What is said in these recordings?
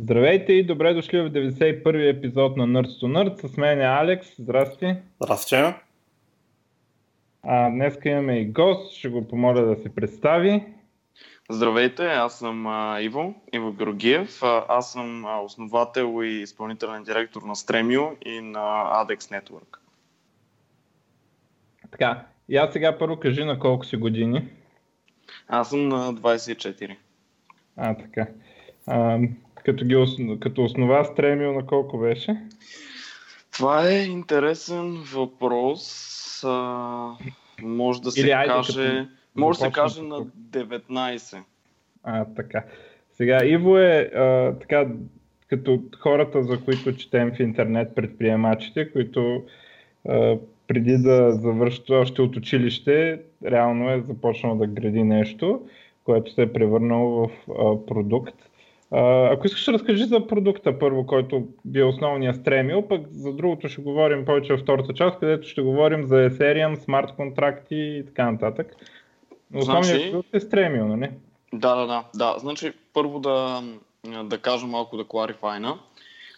Здравейте и добре дошли в 91-и епизод на Nerds to Nerds. С мен е Алекс. Здрасти. Здрасти. А, днес имаме и гост. Ще го помоля да се представи. Здравейте, аз съм а, Иво, Иво Георгиев. А, аз съм а, основател и изпълнителен директор на Stremio и на ADEX Network. Така, и аз сега първо кажи на колко си години. Аз съм на 24. А, така. А, като, ги, като основа Стремио на колко беше? Това е интересен въпрос. А, може да се Или, айде, каже, като може да се каже на 19. А, така. Сега, Иво е а, така, като хората, за които четем в интернет предприемачите, които а, преди да завършат още от училище, реално е започнал да гради нещо, което се е превърнало в а, продукт. А, ако искаш, разкажи за продукта първо, който би е основния стремил, пък за другото ще говорим повече във втората част, където ще говорим за Ethereum, смарт контракти и така нататък. Но основният Значи- продукт е стремил, нали? Да, да, да. да. Значи, първо да, да кажа малко да кларифайна.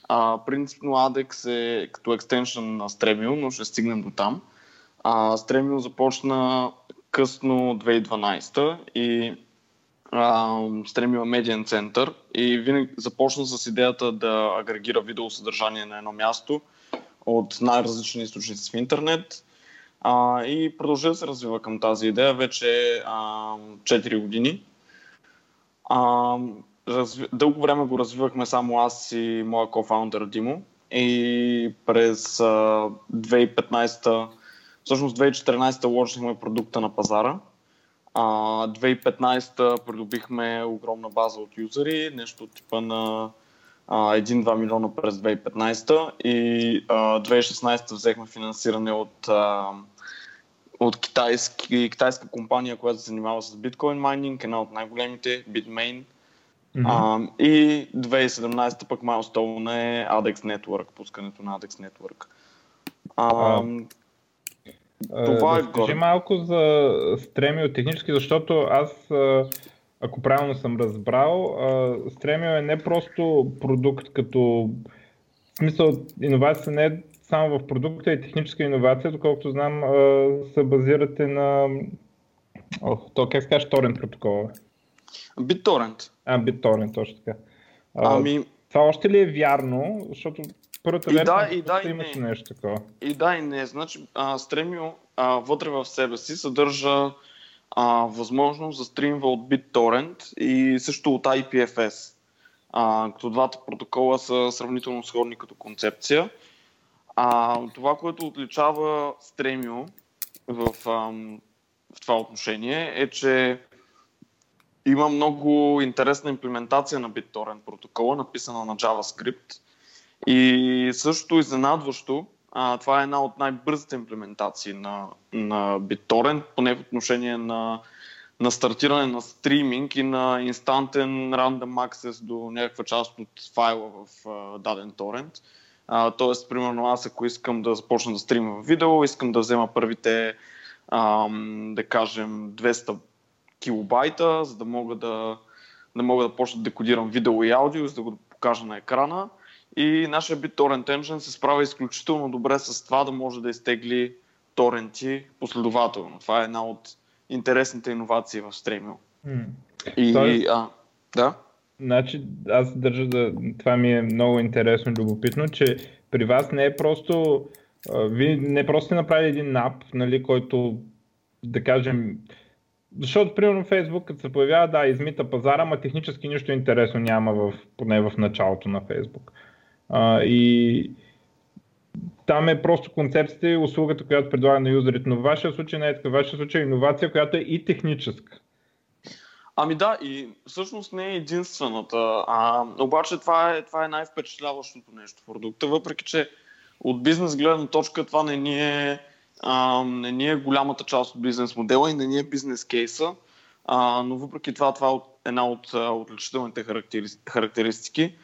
А, принципно ADEX е като екстеншън на Stremio, но ще стигнем до там. А, Stremio започна късно 2012 и а, Stremio е медиен център и винаги започна с идеята да агрегира видеосъдържание на едно място от най-различни източници в интернет а, и продължи да се развива към тази идея вече а, 4 години. А, разви... Дълго време го развивахме само аз и моя кофаундър Димо. И през а, 2015, всъщност 2014 лочихме продукта на пазара. А, 2015 придобихме огромна база от юзери, нещо от типа на а, 1-2 милиона през 2015 и а, 2016 взехме финансиране от, а, от китайски, китайска компания, която се занимава с биткоин майнинг, една от най-големите, Bitmain. А, и 2017 пък Milestone е ADEX Network, пускането на ADEX Network. А, А, това е горе. малко за Стремио технически, защото аз, а, ако правилно съм разбрал, Стремио е не просто продукт като в смисъл иновацията не е само в продукта и техническа иновация, доколкото знам, се базирате на Ох, то как се каже торент протокола? BitTorrent. А, BitTorrent, точно така. Ами, Това още ли е вярно? Защото първата И версия да, и да, и имаше не. нещо такова. И да, и не. Значи, а, Stremio а, вътре в себе си съдържа а, възможност за стримва от BitTorrent и също от IPFS. А, като двата протокола са сравнително сходни като концепция. А, това, което отличава Stremio в, ам, в това отношение е, че има много интересна имплементация на BitTorrent протокола, написана на JavaScript. И също изненадващо, а, това е една от най-бързите имплементации на, на BitTorrent, поне в отношение на, на стартиране на стриминг и на инстантен random access до някаква част от файла в а, даден торент. А, тоест, примерно, аз ако искам да започна да стримам видео, искам да взема първите, ам, да кажем, 200 килобайта, за да мога да, да мога да почна да декодирам видео и аудио, за да го покажа на екрана. И нашия BitTorrent Engine се справя изключително добре с това да може да изтегли торенти последователно. Това е една от интересните иновации в. М. И, Тоест- а, да? Значи, аз държа да. Това ми е много интересно и любопитно, че при вас не е просто. Вие не просто сте направили един ап, нали, който да кажем. Защото, примерно, Фейсбук, като се появява, да, измита пазара, ама технически нищо интересно няма в, поне в началото на Фейсбук. А, и там е просто концепцията и услугата, която предлага на юзерите. Но в вашия случай не е така. В вашия случай е иновация, която е и техническа. Ами да, и всъщност не е единствената. А, обаче това е, това е най-впечатляващото нещо в продукта, въпреки че от бизнес гледна точка това не ни е, а, не ни е голямата част от бизнес модела и не ни е бизнес кейса, а, но въпреки това това е една от отличителните характери- характеристики.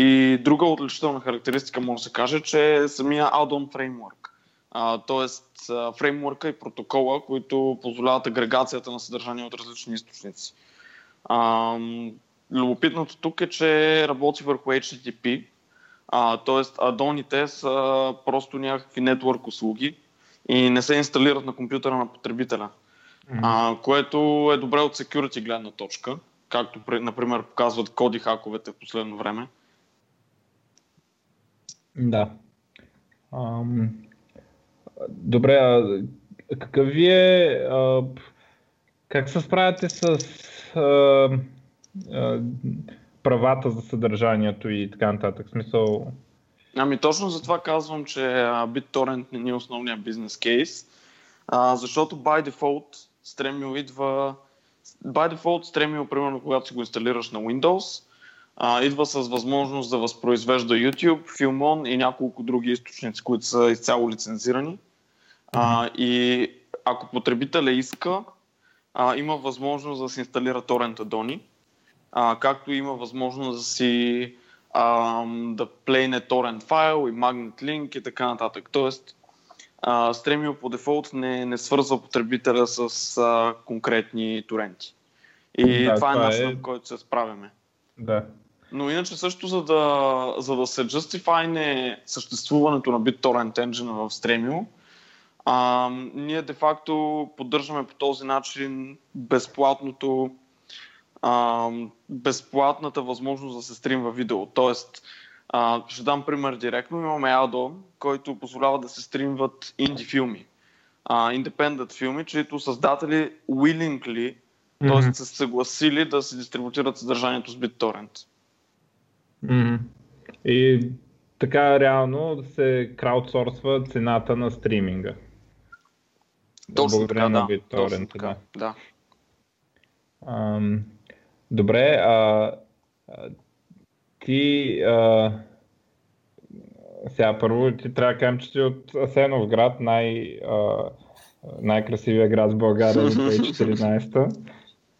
И друга отличителна характеристика може да се каже, че е самия add-on framework. А, тоест, а, фреймворка и протокола, които позволяват агрегацията на съдържание от различни източници. А, любопитното тук е, че работи върху HTTP, т.е. адоните са просто някакви нетворк услуги и не се инсталират на компютъра на потребителя. Mm-hmm. А, което е добре от security гледна точка, както, например, показват коди хаковете в последно време. Да. Ам... Добре, а какъв ви е... А... Как се справяте с а... А... правата за съдържанието и така нататък? Смисъл... Ами точно за това казвам, че BitTorrent не ни е основният бизнес кейс, а, защото by default Stremio идва... By default Stremio, примерно, когато си го инсталираш на Windows, а, идва с възможност да възпроизвежда YouTube, Filmon и няколко други източници, които са изцяло лицензирани. А, и ако потребителя иска, а, има възможност да се инсталира торента Дони, а, както има възможност да си а, да плейне торент файл и магнит линк и така нататък. Тоест, а, Stremio по дефолт не, не свързва потребителя с а, конкретни торенти. И да, това, е това е начинът, е... който се справяме. Да. Но иначе също, за да, за да се justify съществуването на BitTorrent Engine в Stremio, а, ние де-факто поддържаме по този начин безплатното а, безплатната възможност да се стримва видео. Тоест, а, ще дам пример директно. Имаме Ado, който позволява да се стримват инди филми, а, independent филми, чието създатели willingly, mm-hmm. т.е. са съгласили да се дистрибутират съдържанието с BitTorrent. Mm-hmm. И така реално се краудсорсва цената на стриминга. Точно така, на да. Точно така, да. да. Um, добре, а, ти а, сега първо ти трябва да кажем, че си от Асенов град, най, а, най-красивия град в България за 2014.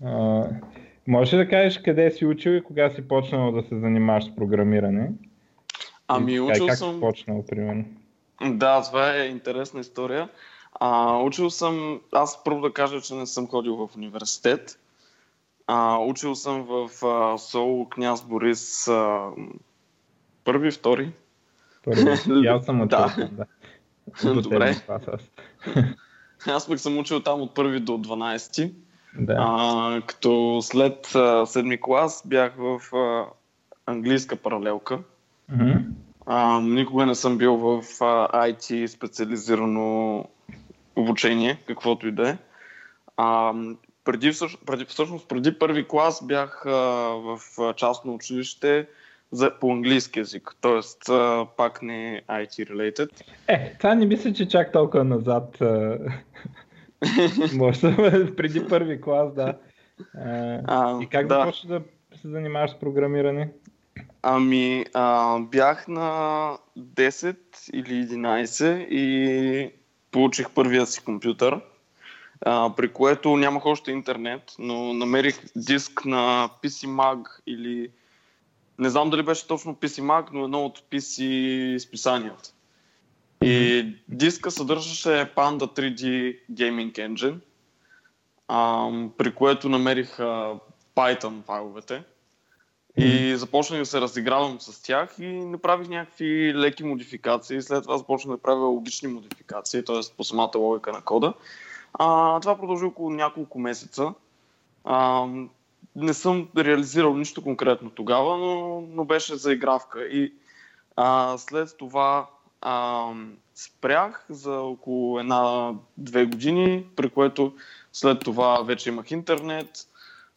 А, можеш ли да кажеш къде си учил и кога си почнал да се занимаваш с програмиране? Ами и, учил как съм... Как почнал, примерно? Да, това е интересна история. А, учил съм, аз първо да кажа, че не съм ходил в университет. А, учил съм в а, Сол, княз Борис а, първи, втори. Първи. аз съм учил да. да. Добре. аз пък съм учил там от първи до 12. Да. А, като след а, седми клас бях в а, английска паралелка. Mm-hmm. А, никога не съм бил в а, IT специализирано обучение, каквото и да е. А, преди, преди, всъщност преди първи клас бях а, в частно училище за, по английски язик, т.е. пак не IT-related. Е, това не мисля, че чак толкова назад. Може да преди първи клас, да. А, и как да. започна да се занимаваш с програмиране? Ами, а, бях на 10 или 11 и получих първия си компютър, а, при което нямах още интернет, но намерих диск на PC Mag или не знам дали беше точно PC Mag, но едно от PC списанията. И диска съдържаше Panda 3D Gaming Engine, а, при което намерих а, Python файловете. И започнах да се разигравам с тях и направих някакви леки модификации. След това започнах да правя логични модификации, т.е. по самата логика на кода. А, това продължи около няколко месеца. А, не съм реализирал нищо конкретно тогава, но, но беше за игравка. И а, след това а, спрях за около една-две години, при което след това вече имах интернет,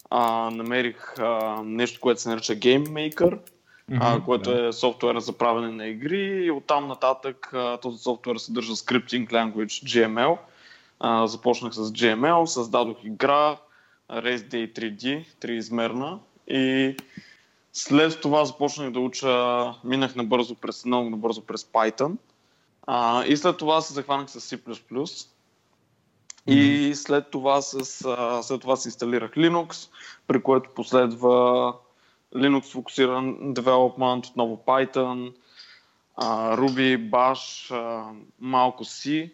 а, намерих а, нещо, което се нарича Game Maker, mm-hmm, а, което да. е софтуер за правене на игри и оттам нататък а, този софтуер съдържа Scripting Language GML. А, започнах с GML, създадох игра ResDay 3D, триизмерна и след това започнах да уча, минах набързо през, много набързо през Python а, и след това се захванах с C++. И след това, с, след това си инсталирах Linux, при което последва Linux фокусиран development, отново Python, Ruby, Bash, малко C,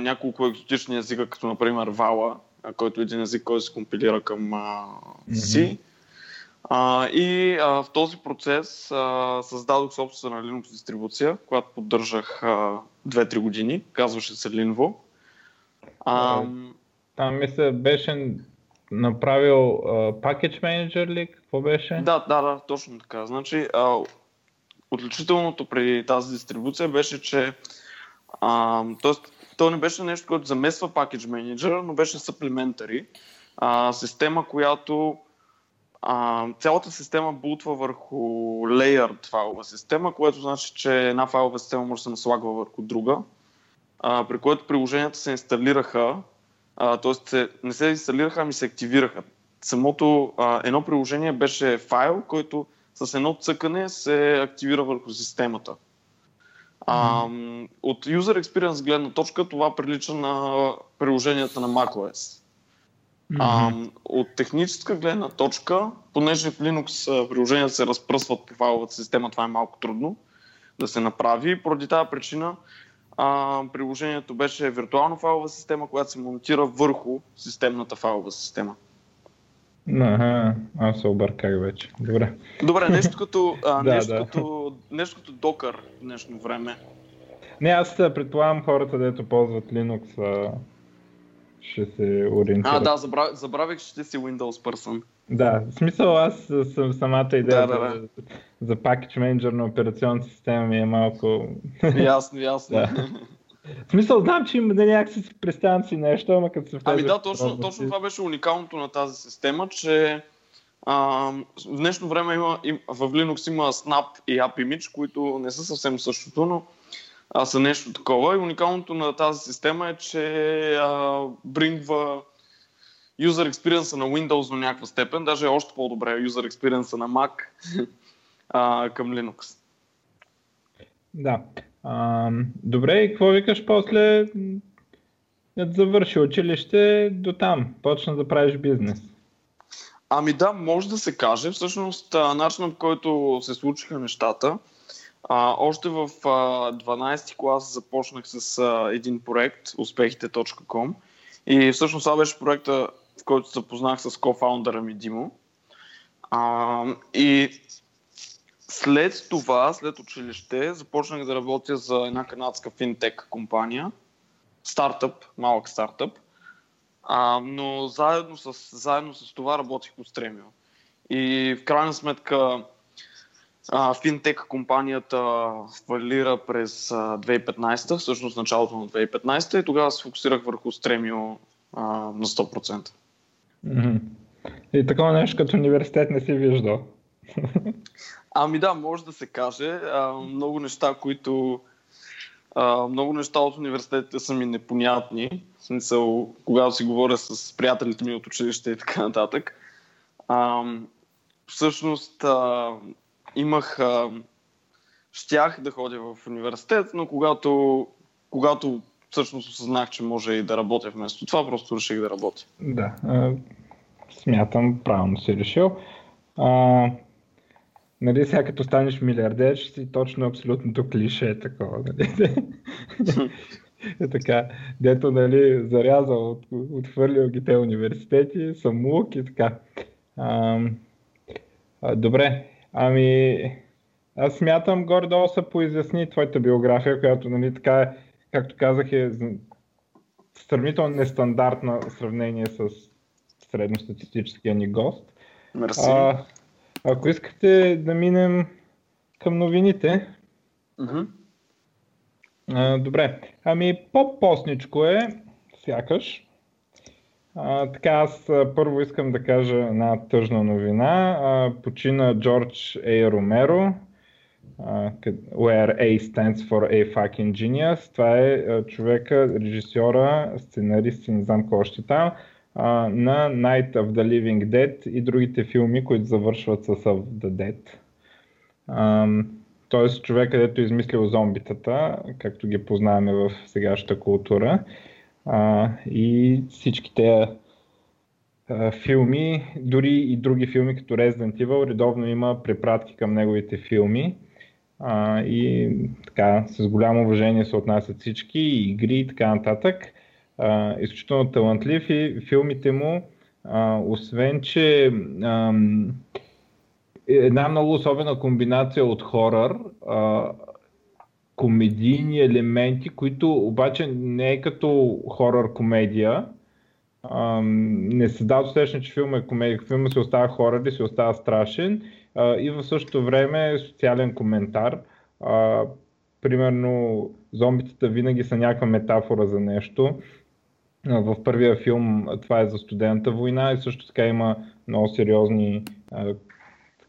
няколко екзотични езика, като например Vala, който е един език, който се компилира към C. А, и а, в този процес а, създадох собствена Linux дистрибуция, която поддържах а, 2-3 години, казваше се Linvo. А, Там ми се беше направил uh, Package Manager ли? Какво беше? Да, да, да, точно така. Значи, а, отличителното при тази дистрибуция беше, че а, тоест, то не беше нещо, което замесва Package Manager, но беше supplementary. А, система, която а, цялата система бутва върху layered файлова система, което значи, че една файлова система може да се наслагва върху друга, а, при което приложенията се инсталираха, т.е. не се инсталираха, ами се активираха. Самото а, едно приложение беше файл, който с едно цъкане се активира върху системата. А, от user experience гледна точка това прилича на приложенията на macOS. Mm-hmm. А, от техническа гледна точка, понеже в Linux приложенията се разпръсват по файловата система, това е малко трудно да се направи. Поради тази причина а, приложението беше виртуална файлова система, която се монтира върху системната файлова система. Ага, аз се обърках вече. Добре. Добре, нещо като, а, да, нещо, да. Като, нещо като Docker в днешно време. Не, аз предполагам хората, дето ползват Linux, а, ще се ориентират. А, да, забрав, забравих, че си Windows person. Да, в смисъл аз съм самата идея да, да, да. За, за package manager на операционна система ми е малко... Ясно, ясно. да. В смисъл, знам, че има да някакси си представям си нещо, ама като се Ами да, точно, точно това беше уникалното на тази система, че а, в днешно време има, им, в Linux има Snap и AppImage, които не са съвсем същото, но а, са нещо такова. И уникалното на тази система е, че а, брингва user experience на Windows до някаква степен, даже е още по-добре user experience на Mac а, към Linux. Да. А, добре, и какво викаш после? Завърши училище до там, почна да правиш бизнес. Ами да, може да се каже. Всъщност, начинът по който се случиха нещата, а, още в а, 12 клас започнах с а, един проект, успехите.com. И всъщност това беше проекта, в който се запознах с кофаундъра ми Димо. А, и след това, след училище, започнах да работя за една канадска финтек компания. Стартъп, малък стартъп. А, но заедно с, заедно с това работих по Стремио. И в крайна сметка а, финтек компанията фалира през 2015, всъщност началото на 2015 и тогава се фокусирах върху Стремио а, на 100%. Mm-hmm. И такова нещо като университет не си виждал. Ами да, може да се каже. А, много неща, които много неща от университетите са ми непонятни. В смисъл, когато си говоря с приятелите ми от училище и така нататък. А, всъщност, а, имах... А, щях да ходя в университет, но когато, когато всъщност осъзнах, че може и да работя вместо това, просто реших да работя. Да, а, смятам, правилно си решил. А, нали, сега като станеш милиардер, ще си точно абсолютното клише такова. Нали? е така, дето нали, зарязал, от, отхвърлил ги те университети, самоук и така. А, а, добре, ами аз смятам горе-долу се поизясни твоята биография, която нали, така, както казах, е сравнително нестандартна в сравнение с средностатистическия ни гост. Мерси. А, ако искате да минем към новините. Uh-huh. А, добре. Ами по-постничко е, сякаш. А, така, аз първо искам да кажа една тъжна новина. А, почина Джордж Ей Ромеро, where A stands for A fucking genius. Това е човека, режисьора, сценарист, не знам какво още там а, на Night of the Living Dead и другите филми, които завършват с Of the Dead. А, тоест човек, където е измислил зомбитата, както ги познаваме в сегашната култура. А, и всички тези филми, дори и други филми като Resident Evil, редовно има препратки към неговите филми. А, и така, с голямо уважение се отнасят всички, и игри и така нататък а, изключително талантлив и филмите му, а, освен че а, една много особена комбинация от хорър, а, комедийни елементи, които обаче не е като хорър комедия. Не се дава усещане, че филма е комедия. Филма се остава хорър и се остава страшен. И в същото време е социален коментар. Примерно, зомбитата винаги са някаква метафора за нещо. В първия филм това е за студента война и също така има много сериозни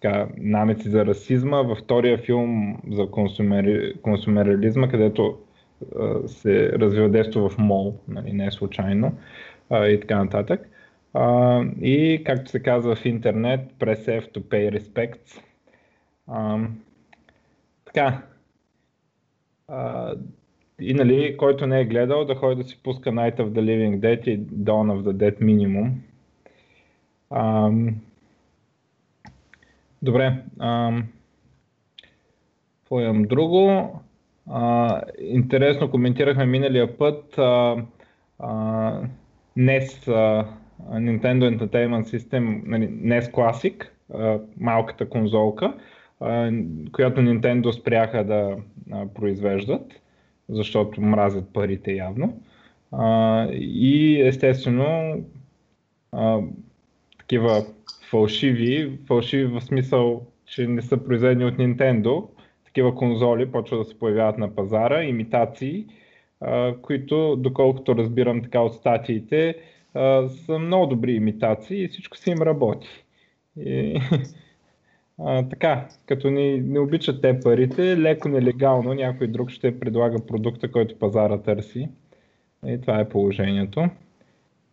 така, намеци за расизма. Във втория филм за консумери, консумерализма, където а, се развива действо в мол, нали, не е случайно а, и така нататък. А, и както се казва в интернет, press F to pay respects. А, така. А, и нали, който не е гледал, да ходи да си пуска Night of the Living Dead и Dawn of the Dead Minimum. А, Добре. какво друго? А, интересно коментирахме миналия път а, а, NES, а, Nintendo Entertainment System, нали, NES Classic, а, малката конзолка, а, която Nintendo спряха да а, произвеждат, защото мразят парите явно. А, и естествено а, такива фалшиви, фалшиви в смисъл, че не са произведени от Nintendo, такива конзоли почват да се появяват на пазара, имитации, които, доколкото разбирам така от статиите, са много добри имитации и всичко си им работи. И, а, така, като ни не обичат те парите, леко нелегално някой друг ще предлага продукта, който пазара търси. И това е положението.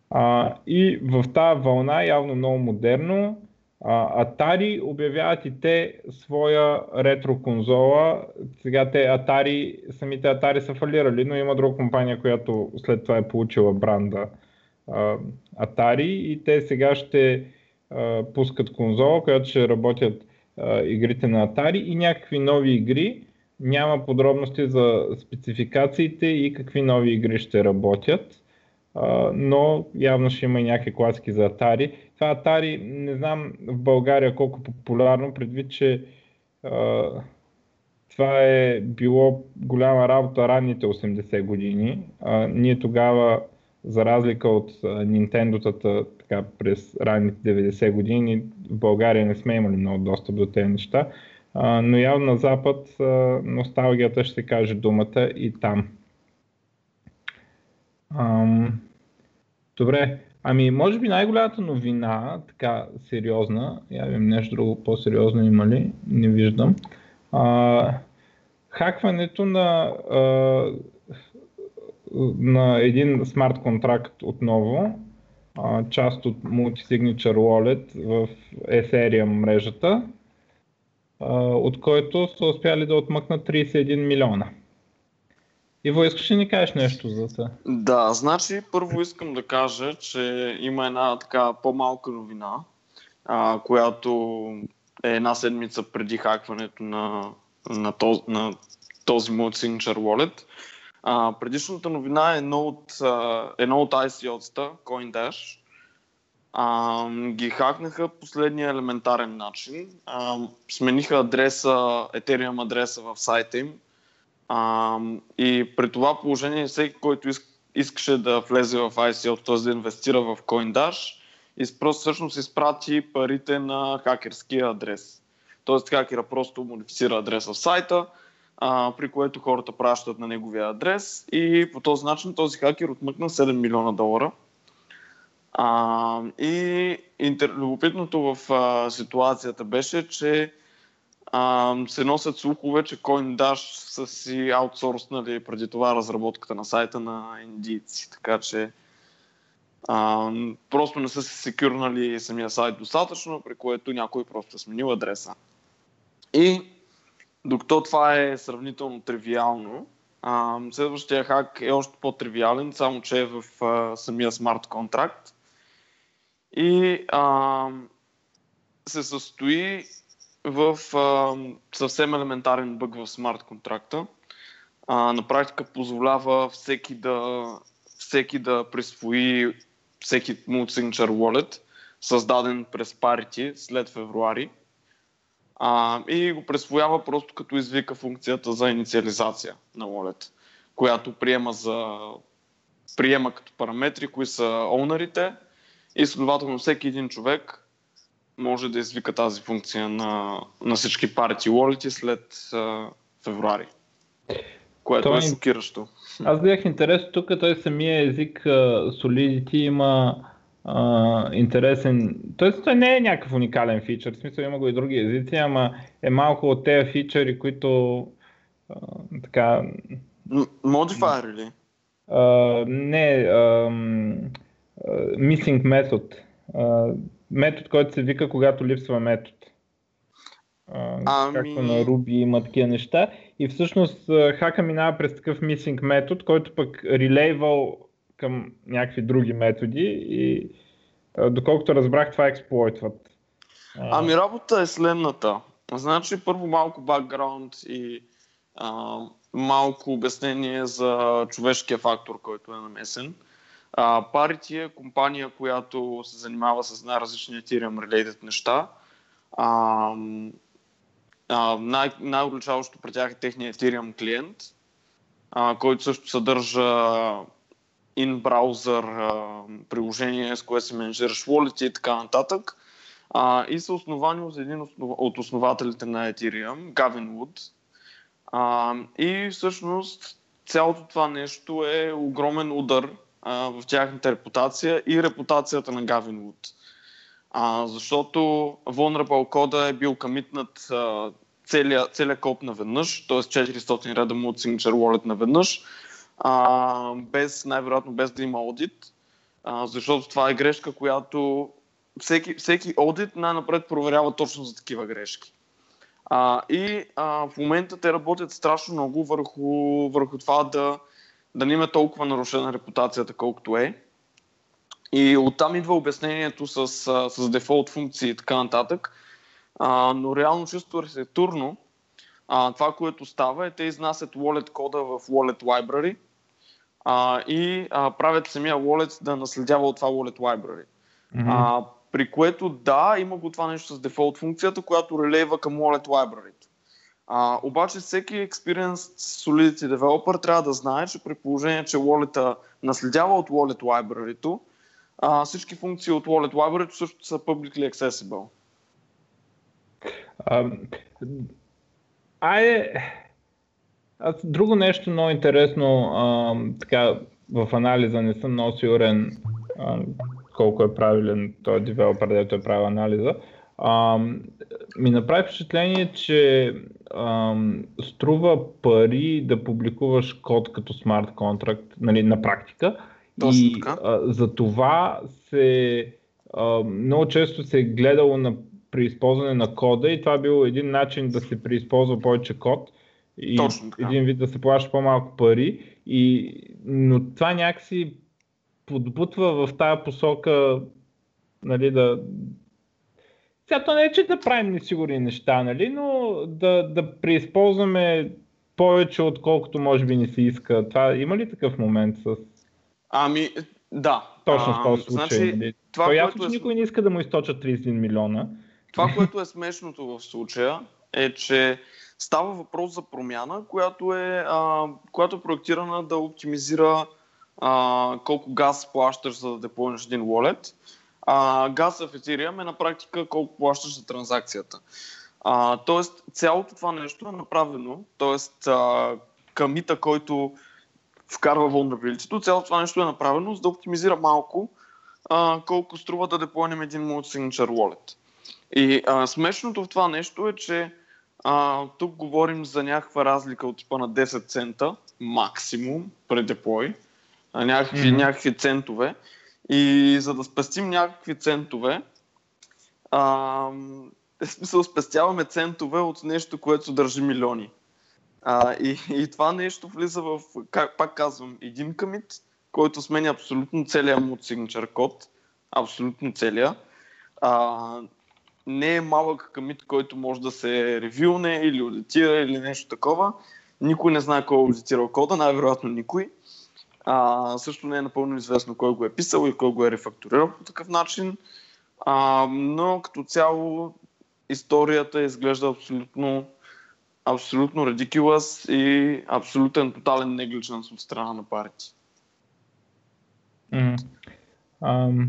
А, и в тази вълна, явно много модерно, а, Atari обявяват и те своя ретро конзола. Сега те Atari, самите Atari са фалирали, но има друга компания, която след това е получила бранда а, Atari и те сега ще а, пускат конзола, която ще работят а, игрите на Atari и някакви нови игри. Няма подробности за спецификациите и какви нови игри ще работят но явно ще има и някакви класики за Atari. Това Atari, не знам в България колко популярно, предвид, че а, това е било голяма работа ранните 80 години. А, ние тогава, за разлика от Nintendo така, през ранните 90 години, в България не сме имали много достъп до тези неща, но явно на Запад носталгията ще каже думата и там. Ам... Добре, ами може би най-голямата новина, така сериозна, я видим нещо друго по-сериозно има ли, не виждам. А, хакването на, а, на един смарт контракт отново, а, част от Multisignature Wallet в Ethereum мрежата, а, от който са успяли да отмъкнат 31 милиона. Иво, искаш ли ни кажеш нещо за това? Да, значи първо искам да кажа, че има една така по-малка новина, а, която е една седмица преди хакването на, на, този, на този Signature Wallet. А, предишната новина е едно от, едно от ICO-цата, CoinDash. А, ги хакнаха последния елементарен начин. А, смениха адреса, Ethereum адреса в сайта им а, и при това положение всеки, който иск, искаше да влезе в ICO, т.е. да инвестира в CoinDash, просто всъщност изпрати парите на хакерския адрес. Тоест хакера просто модифицира адреса в сайта, а, при което хората пращат на неговия адрес и по този начин този хакер отмъкна 7 милиона долара. А, и интер... любопитното в а, ситуацията беше, че а, се носят слухове, че CoinDash са си аутсорснали преди това разработката на сайта на индийци, така че а, просто не са се секюрнали самия сайт достатъчно, при което някой просто е сменил адреса. И докато това е сравнително тривиално, следващия хак е още по-тривиален, само че е в а, самия смарт контракт. И а, се състои в а, съвсем елементарен бъг в смарт контракта. А, на практика позволява всеки да, всеки да присвои всеки Mood Signature Wallet, създаден през Parity след февруари. а, и го присвоява просто като извика функцията за инициализация на wallet, която приема, за, приема като параметри кои са онарите и следователно всеки един човек може да извика тази функция на, на всички парти wallet след а, февруари. Което Той... е шокиращо. Аз бях интерес тук, той самия език Solidity има а, интересен. Тоест, той не е някакъв уникален фичър, в смисъл има го и други езици, ама е малко от тези фичъри, които а, така. Модифайер ли? А, не, а, missing method. А, метод, който се вика, когато липсва метод. А, ами... Както на Ruby има такива неща. И всъщност хака минава през такъв missing метод, който пък релейвал към някакви други методи и доколкото разбрах това експлойтват. Ами работа е следната. Значи първо малко бакграунд и а, малко обяснение за човешкия фактор, който е намесен. А, е компания, която се занимава с най-различни Ethereum related неща. А, а, най- най-отличаващо при тях е техния Ethereum клиент, а, който също съдържа in-браузър приложение, с което се менеджираш wallet и така нататък. А, и са основани от един основ... от основателите на Ethereum, Гавин Вуд. А, и всъщност цялото това нещо е огромен удар а, в тяхната репутация и репутацията на Гавин Вуд. А, защото Vulnerable кода е бил комитнат целият целия код наведнъж, т.е. 400 реда му от Signature Wallet наведнъж, а, без, най-вероятно без да има аудит, а, защото това е грешка, която всеки, всеки аудит най-напред проверява точно за такива грешки. А, и а, в момента те работят страшно много върху, върху това да, да не има толкова нарушена репутацията, колкото е. И оттам идва обяснението с, с дефолт функции и така нататък. А, но реално чисто архитектурно, а, това, което става е, те изнасят wallet кода в wallet library а, и а, правят самия wallet да наследява от това wallet library. Mm-hmm. А, при което да, има го това нещо с дефолт функцията, която релейва към wallet library. А, обаче всеки experienced Solidity developer трябва да знае, че при положение, че wallet наследява от wallet library а, всички функции от wallet library също са publicly accessible. А, друго нещо много интересно, а, така, в анализа не съм много сигурен а, колко е правилен този девелопер, дето е правил анализа. А, ми направи впечатление, че а, струва пари да публикуваш код като смарт контракт нали, на практика. Точно и а, за това се а, много често се е гледало на при използване на кода и това е бил един начин да се преизползва повече код и Точно един вид да се плаща по-малко пари. И, но това някакси подбутва в тази посока нали, да, сега то не е, че да правим несигурни неща, нали, но да, да преизползваме повече, отколкото може би ни се иска. Това има ли такъв момент с... Ами, да. Точно в този случай. Значи, нали? това, То ясно, че е... никой не иска да му източат 31 милиона. Това, което е смешното в случая, е, че става въпрос за промяна, която е, а, която е проектирана да оптимизира а, колко газ плащаш за да деплойнеш един wallet. А, газ в Ethereum е на практика колко плащаш за транзакцията. А, тоест, цялото това нещо е направено, т.е. камита, който вкарва vulnerability, цялото това нещо е направено, за да оптимизира малко а, колко струва да деплойнем един multi-signature wallet. И а, смешното в това нещо е, че а, тук говорим за някаква разлика от типа на 10 цента максимум пред деплой, някакви, mm-hmm. някакви центове. И за да спестим някакви центове, а, в смисъл спестяваме центове от нещо, което държи милиони. А, и, и това нещо влиза в, как, пак казвам, един камит, който сменя абсолютно целият му signature код, абсолютно целия. А, не е малък камит, който може да се ревюне или аудитира или нещо такова. Никой не знае кой е аудитирал кода, най-вероятно никой. А, също не е напълно известно кой го е писал и кой го е рефакторирал по такъв начин. А, но като цяло историята изглежда абсолютно абсолютно ridiculous и абсолютен тотален негличенс от страна на партии. Mm. Um,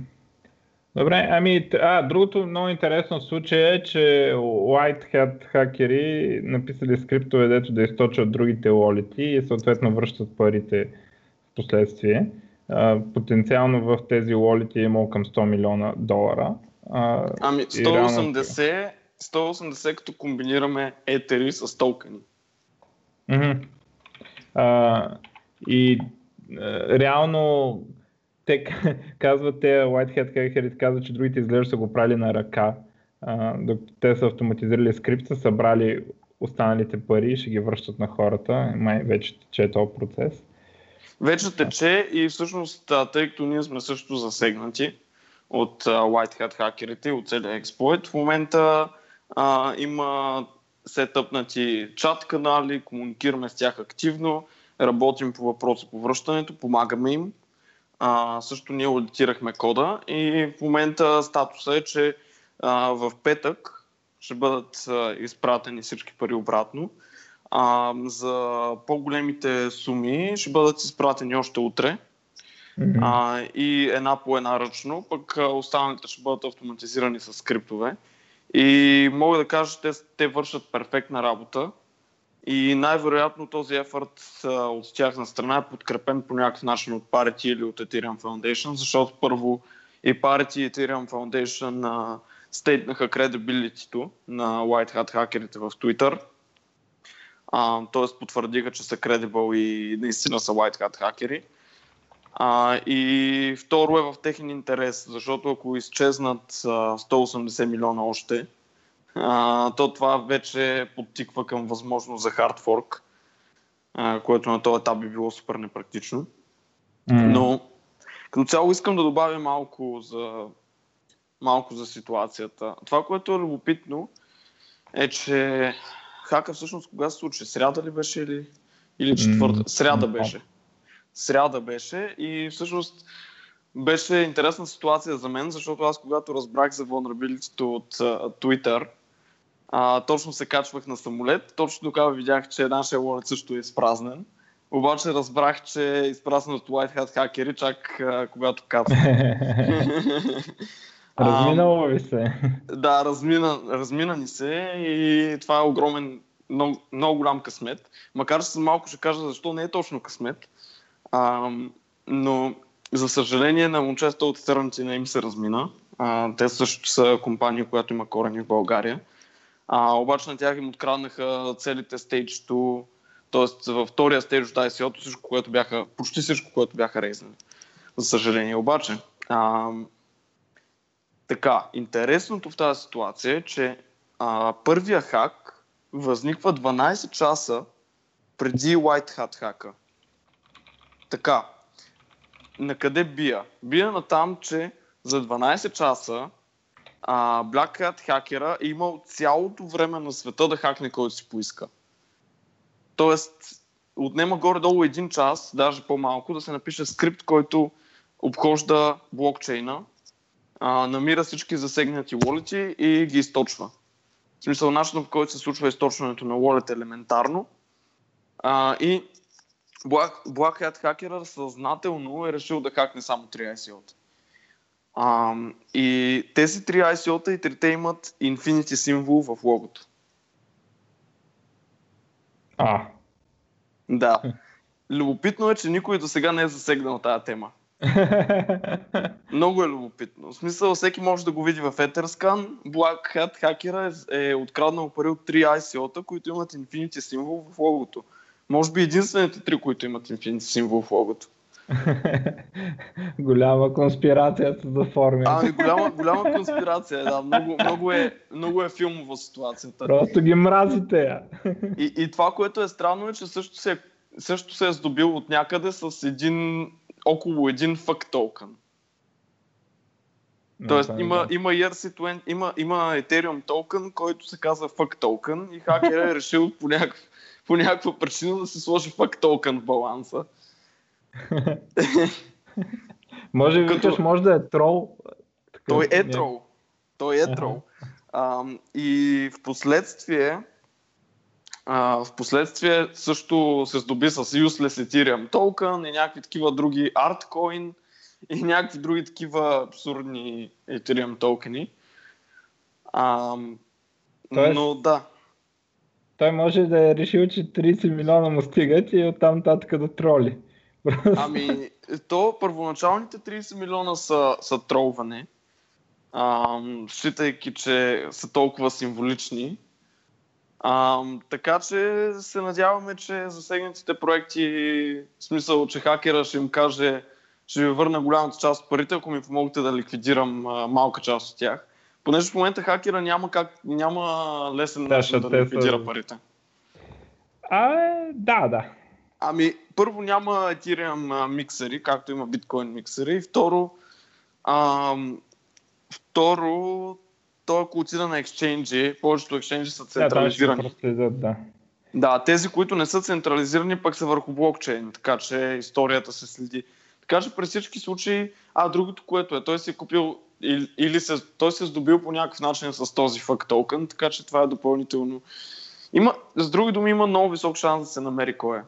добре, ами, а, другото много интересно случай е, че White Hat хакери написали скриптове, дето да източат другите wallet и съответно връщат парите в последствие. Потенциално в тези wallet е имало към 100 милиона долара. Ами 180, реално... 180 като комбинираме етери с токени. Mm-hmm. И реално те казват, те Whitehead хакерите казват, че другите изглежда са го правили на ръка. Докато те са автоматизирали скрипт, са събрали останалите пари и ще ги връщат на хората. Май вече тече този процес. Вече тече и всъщност, тъй като ние сме също засегнати от White Hat хакерите от целия експлойт, в момента а, има сетъпнати чат канали, комуникираме с тях активно, работим по въпроса по връщането, помагаме им. А, също ние аудитирахме кода и в момента статуса е, че а, в петък ще бъдат а, изпратени всички пари обратно. А, за по-големите суми ще бъдат изпратени още утре. Mm-hmm. А, и една по една ръчно, пък останалите ще бъдат автоматизирани с скриптове. И мога да кажа, че те, те вършат перфектна работа. И най-вероятно този ефорт от тяхна страна е подкрепен по някакъв начин от Parity или от Ethereum Foundation, защото първо и Parity и Ethereum Foundation а, стейтнаха кредибилитито на White Hat хакерите в Twitter. Тоест потвърдиха, че са credible и наистина са White Hat хакери. А, и второ е в техен интерес, защото ако изчезнат а, 180 милиона още, а, то това вече подтиква към възможност за хардфорк, а, което на този етап би било супер непрактично. Mm. Но като цяло искам да добавя малко за, малко за ситуацията. Това, което е любопитно, е, че хака всъщност кога се случи? Сряда ли беше или, или четвърта? Сряда беше сряда беше и всъщност беше интересна ситуация за мен, защото аз когато разбрах за vulnerability от uh, Twitter, а, точно се качвах на самолет, точно тогава видях, че нашия wallet също е изпразнен. Обаче разбрах, че е изпразнен от White Hat хакери, чак а, когато кацах. Разминало ви се. Да, размина, размина ни се и това е огромен, много, много голям късмет. Макар че съм малко ще кажа защо не е точно късмет. А, но за съжаление на момчета от Eternity не им се размина. А, те също са компания, която има корени в България. А, обаче на тях им откраднаха целите 2, т.е. във втория стейдж от ICO, всичко, което бяха, почти всичко, което бяха рейзнали. За съжаление. Обаче, а, така, интересното в тази ситуация е, че а, първия хак възниква 12 часа преди White Hat хака. Така, на къде бия? Бия на там, че за 12 часа а, Black Hat хакера е имал цялото време на света да хакне който си поиска. Тоест, отнема горе-долу един час, даже по-малко, да се напише скрипт, който обхожда блокчейна, а, намира всички засегнати wallet и ги източва. В смисъл, начинът по който се случва източването на wallet е елементарно. А, и Black, Black хакера съзнателно е решил да хакне само 3 ICO-та. А, и тези 3 ICO-та и трите имат Infinity символ в логото. А. Да. Любопитно е, че никой до сега не е засегнал тази тема. Много е любопитно. В смисъл, всеки може да го види в Etherscan. Black Hat хакера е, е откраднал пари от 3 ICO-та, които имат Infinity символ в логото. Може би единствените три, които имат Infinity символ в логото. голяма конспирация за форми. Ами голяма, голяма конспирация, да. Много, много, е, много е филмова ситуацията. Просто ги мразите. И, и това, което е странно е, че също се, също се е здобил от някъде с един, около един факт токен. Тоест okay, има, да. има ERC20, има, има Ethereum токен, който се казва fuck токен и хакер е решил по някакъв по някаква причина да се сложи пак токен в баланса. може, Като... викаш, може да е трол. Той е трол. Той е трол. А, и в последствие а, в последствие също се здоби с Useless Ethereum Token и някакви такива други Artcoin и някакви други такива абсурдни Ethereum токени. А, Тоест, но да. Той може да е решил, че 30 милиона му стигат и оттам татък да троли. Ами, то първоначалните 30 милиона са, са тролване, а, считайки, че са толкова символични. А, така че се надяваме, че засегнатите проекти, в смисъл, че хакера ще им каже, ще ви върна голямата част от парите, ако ми помогнете да ликвидирам а, малка част от тях. Понеже в момента хакера няма, как, няма лесен начин да, да ликвидира са... парите. А, да, да. Ами, първо няма Ethereum миксери, както има биткоин миксери. И второ, ам, второ, той ако отида на екшенджи, повечето екшенджи са централизирани. Да, да. да, тези, които не са централизирани, пък са върху блокчейн, така че историята се следи. Така че при всички случаи, а другото, което е, той си е купил или, или се, той се е здобил по някакъв начин с този фак токен, така че това е допълнително. Има, с други думи, има много висок шанс да се намери кой е.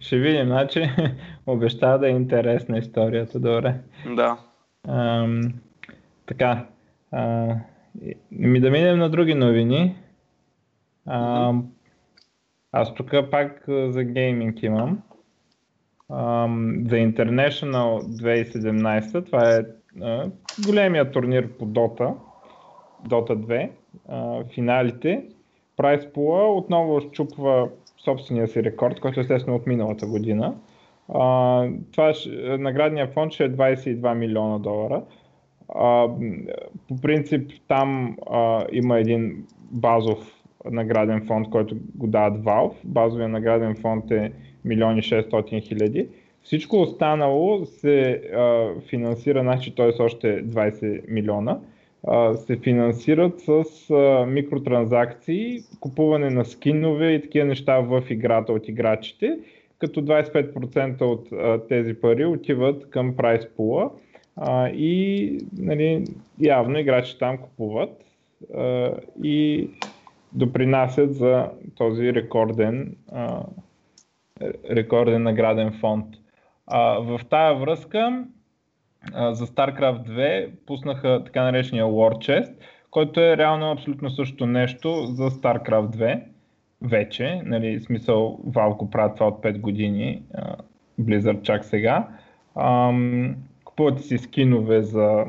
Ще видим, значи обещава да е интересна историята, добре. Да. Ам, така, а, ми да минем на други новини. А, аз тук пак за гейминг имам. Um, The International 2017, това е uh, големия турнир по Dota, Dota 2, uh, финалите. Прайс Poola отново щупва собствения си рекорд, който естествено от миналата година. Uh, това е, наградния фонд ще е 22 милиона долара. По принцип там uh, има един базов награден фонд, който го дават Valve. Базовия награден фонд е милиони 600 хиляди. Всичко останало се а, финансира, значи т.е. още 20 милиона, а, се финансират с а, микротранзакции, купуване на скинове и такива неща в играта от играчите, като 25% от а, тези пари отиват към прайс пула а, и нали, явно играчите там купуват а, и допринасят за този рекорден а, рекорден награден фонд. А, в тая връзка а, за StarCraft 2 пуснаха така наречения War Chest, който е реално абсолютно също нещо за StarCraft 2 вече, нали, смисъл Valve го правят това от 5 години, Blizzard чак сега. Ам, купувате си скинове за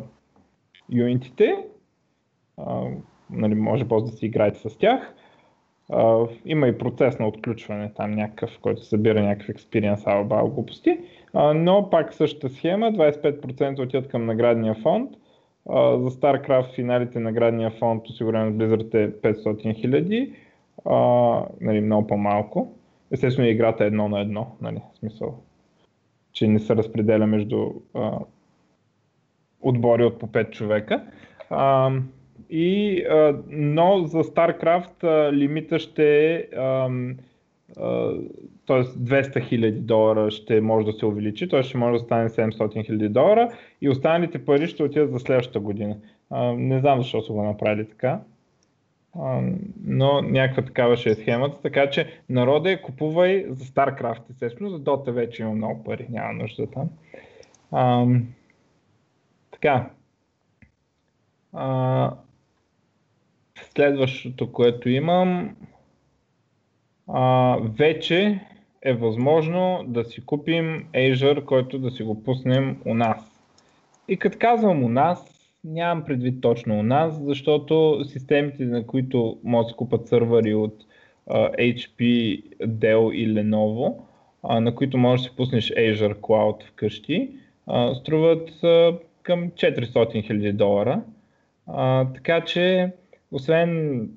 юнитите, а, нали, може после да си играете с тях има и процес на отключване там някакъв, който събира някакъв експириенс, алба, глупости. Но пак същата схема, 25% отиват към наградния фонд. За StarCraft финалите наградния фонд, осигурен от Blizzard е 500 хиляди. Нали, много по-малко. Естествено играта е едно на едно, нали, смисъл, че не се разпределя между uh, отбори от по 5 човека. Uh, и, а, но за StarCraft а, лимита ще е т.е. 200 000 долара ще може да се увеличи, т.е. ще може да стане 700 000 долара и останалите пари ще отидат за следващата година. А, не знам защо са го направили така, а, но някаква такава ще е схемата, така че народе купувай за StarCraft, естествено, за Dota вече има много пари, няма нужда там. А, така. А, Следващото, което имам, а, вече е възможно да си купим Azure, който да си го пуснем у нас. И като казвам у нас, нямам предвид точно у нас, защото системите, на които могат да купат сървъри от а, HP, Dell и Lenovo, а, на които можеш да си пуснеш Azure Cloud вкъщи, а, струват а, към 400 000 долара. А, така че освен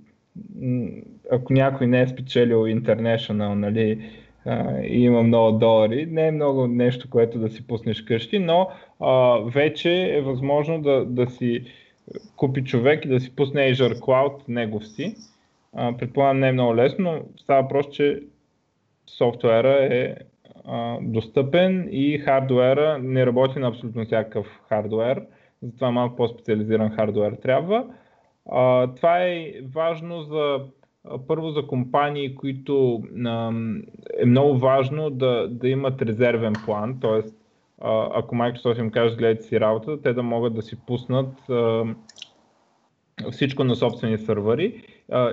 ако някой не е спечелил International, нали, и има много долари, не е много нещо, което да си пуснеш къщи, но а, вече е възможно да, да си купи човек и да си пусне Azure Cloud негов си. А, предполагам не е много лесно, но става просто, че софтуера е достъпен и хардуера не работи на абсолютно всякакъв хардуер, затова малко по-специализиран хардуер трябва. А, това е важно за първо за компании, които а, е много важно да, да имат резервен план, т.е. ако Microsoft им каже гледайте си работа, те да могат да си пуснат а, всичко на собствени сървъри.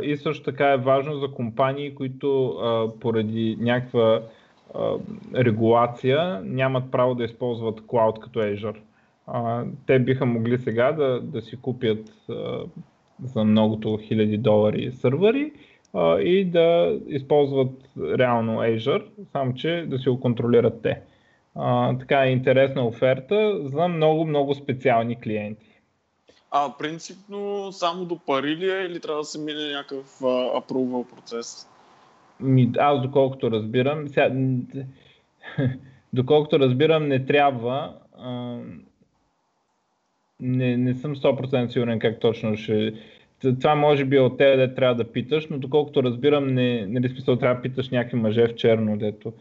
И също така е важно за компании, които а, поради някаква регулация нямат право да използват Cloud като Azure. А, те биха могли сега да, да си купят а, за многото хиляди долари сървъри а, и да използват реално Azure, само че да си го контролират те. А, така е интересна оферта за много-много специални клиенти. А принципно само до пари ли е или трябва да се мине някакъв approval процес? Ми, аз доколкото разбирам, ся, доколкото разбирам не трябва, а, не, не съм 100% сигурен как точно ще... Това може би от тебе да трябва да питаш, но доколкото разбирам, не, нали смисъл трябва да питаш някакви мъже в черно, дето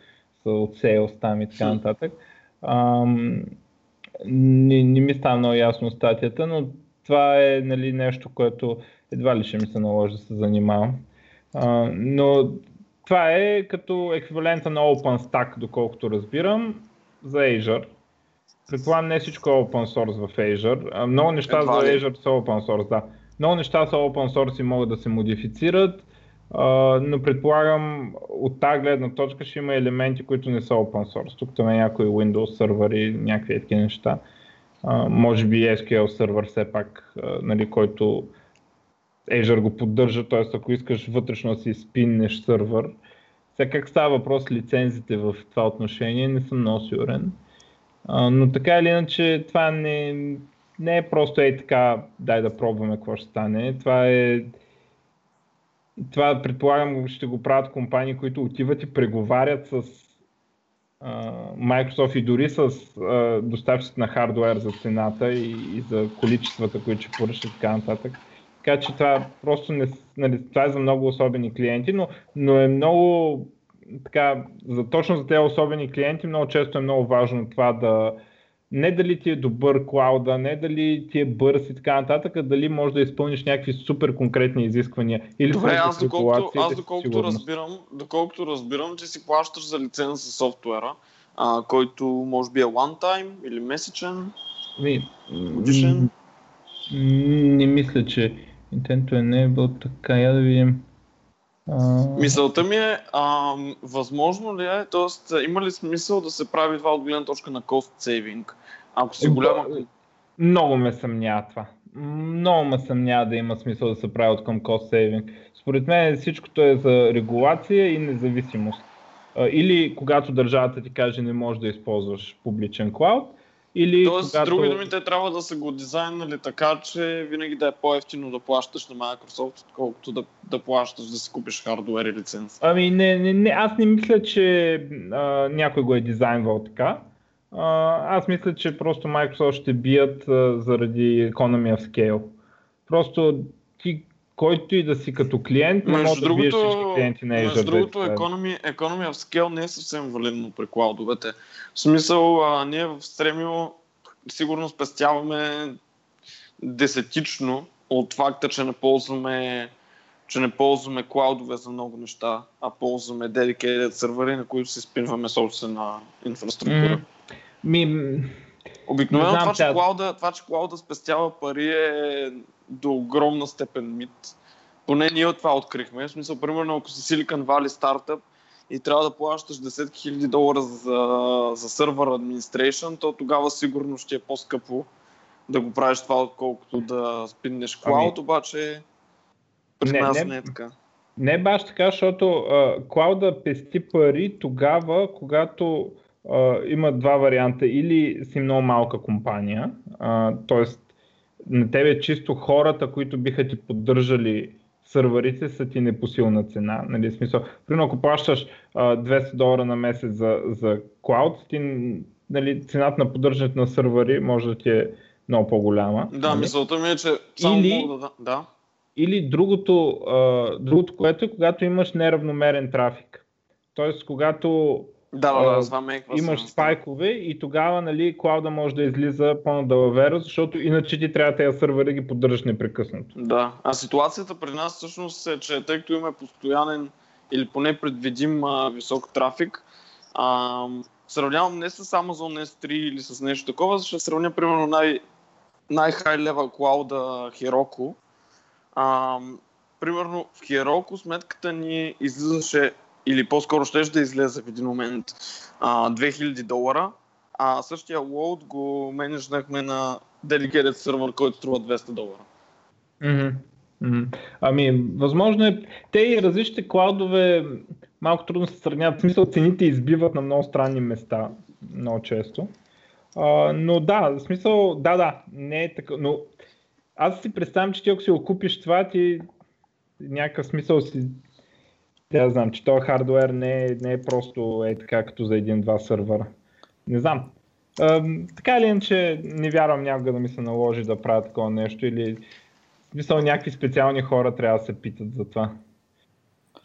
са от сейлс там и така нататък. Ам, не, не ми става много ясно статията, но това е нали, нещо, което едва ли ще ми се наложи да се занимавам. А, но това е като еквивалента на OpenStack, доколкото разбирам, за Azure. Предполагам не всичко е open source в Azure. Много неща Едва за Azure са open source, да. Много неща са open source и могат да се модифицират, но предполагам от тази гледна точка ще има елементи, които не са open source. Тук там е някои Windows сервери, някакви такива неща. Може би SQL сервер все пак, нали, който Azure го поддържа, т.е. ако искаш вътрешно си спиннеш сервер. Сега как става въпрос лицензите в това отношение, не съм много сигурен. А, но така или иначе, това не, не е просто ей така, дай да пробваме какво ще стане. Това е това предполагам ще го правят компании, които отиват и преговарят с а, Microsoft и дори с доставчиците на хардуер за цената и, и за количествата, които ще поръчат и така нататък. Така че това просто не, нали, това е за много особени клиенти, но, но е много така, за, точно за тези особени клиенти много често е много важно това да, не дали ти е добър клауда, не дали ти е бърз и така нататък, а дали можеш да изпълниш някакви супер конкретни изисквания. Или Добре, аз доколкото, аз доколкото разбирам, доколкото разбирам, че си плащаш за лиценз за софтуера, а, който може би е one time или месечен, годишен. Не мисля, че Intento Enable така, я да видим. Мисълта ми е, а, възможно ли е, т.е. има ли смисъл да се прави това от гледна точка на cost saving? Ако си голяма... Много ме съмнява това. Много ме съмнява да има смисъл да се прави от към cost saving. Според мен всичкото е за регулация и независимост. Или когато държавата ти каже не можеш да използваш публичен клауд, или Тоест, когато... други думи, те трябва да са го дизайнали така, че винаги да е по-ефтино да плащаш на Microsoft, отколкото да, да плащаш да си купиш хардуер и лиценз. Ами не, не, не аз не мисля, че а, някой го е дизайнвал така. А, аз мисля, че просто Microsoft ще бият а, заради economy of scale. Просто който и да си като клиент, не може да биеш всички клиенти на Azure. Между другото, economy, economy of scale не е съвсем валидно при клаудовете. В смисъл, а, ние в Stremio сигурно спестяваме десетично от факта, че не ползваме че не ползваме клаудове за много неща, а ползваме dedicated сервери, на които си спинваме собствена инфраструктура. Mm. Ми... Обикновено това, че клауда, това, че клауда спестява пари е до огромна степен мит. Поне ние от това открихме. В смисъл, примерно, ако си Silicon Valley стартъп и трябва да плащаш 10 000 долара за, за сервер administration, то тогава сигурно ще е по-скъпо да го правиш това, отколкото да спиннеш клауд, ами... обаче при не, нас не, не е така. Не баш така, защото клауда пести пари тогава, когато а, има два варианта. Или си много малка компания, т.е на тебе чисто хората, които биха ти поддържали сървърите са ти непосилна цена. Нали, смисъл, примерно ако плащаш а, 200 долара на месец за, за клауд, ти, нали, цената на поддържането на сървъри може да ти е много по-голяма. Да, нали? мисълта ми е, че само или, да... да. Или другото, а, другото, което е когато имаш неравномерен трафик. Тоест, когато Да, да, да, това ме Имаш спайкове и тогава нали, клауда може да излиза по-надалавера, защото иначе ти трябва тези сървъри да ги поддържаш непрекъснато. Да, а ситуацията при нас всъщност е, че тъй като имаме постоянен или поне предвидим а, висок трафик, а, сравнявам не с Amazon S3 или с нещо такова, защото сравня примерно най- най-хай level клауда Heroku. А, примерно в Heroku сметката ни излизаше или по-скоро ще да излезе в един момент а, 2000 долара, а същия лоуд го менеджнахме на Dedicated сервер, който струва 200 долара. Mm-hmm. Ами, възможно е, те и различните клаудове малко трудно се сравняват. В смисъл, цените избиват на много странни места, много често. А, но да, в смисъл, да, да, не е така, но аз си представям, че ти ако си го купиш това, ти някакъв смисъл си тя знам, че този хардвер не е, не е просто е така като за един-два сървъра. Не знам. А, така или иначе не вярвам някога да ми се наложи да правя такова нещо или смисъл някакви специални хора трябва да се питат за това.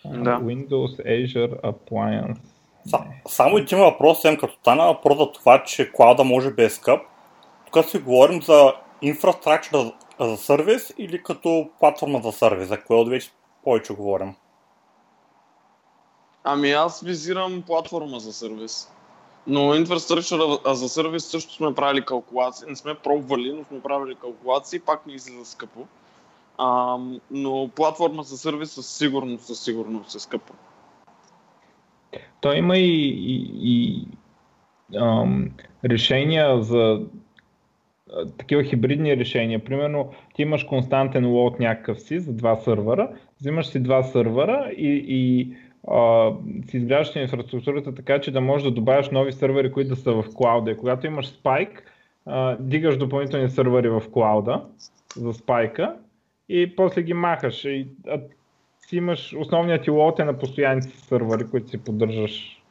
Да. Windows Azure Appliance. само един въпрос, съм като стана въпрос за това, че клауда може би е скъп. Тук си говорим за инфраструктура за сервис или като платформа за сервис, за кое от вече повече говорим? Ами аз визирам платформа за сервис. Но инфраструктура за сервис също сме правили калкулации. Не сме пробвали, но сме правили калкулации, пак ни излиза скъпо. А, но платформа за сервис със сигурност, със сигурност е скъпо. Той има и, и, и ам, решения за такива хибридни решения. Примерно, ти имаш константен лот някакъв си за два сървъра, взимаш си два сървъра и, и а, си изграждаш инфраструктурата така, че да можеш да добавяш нови сървъри, които да са в клауда. И когато имаш спайк, дигаш допълнителни сървъри в клауда за спайка и после ги махаш. И, а, си имаш основният ти лот е на постоянните сървъри, които си поддържаш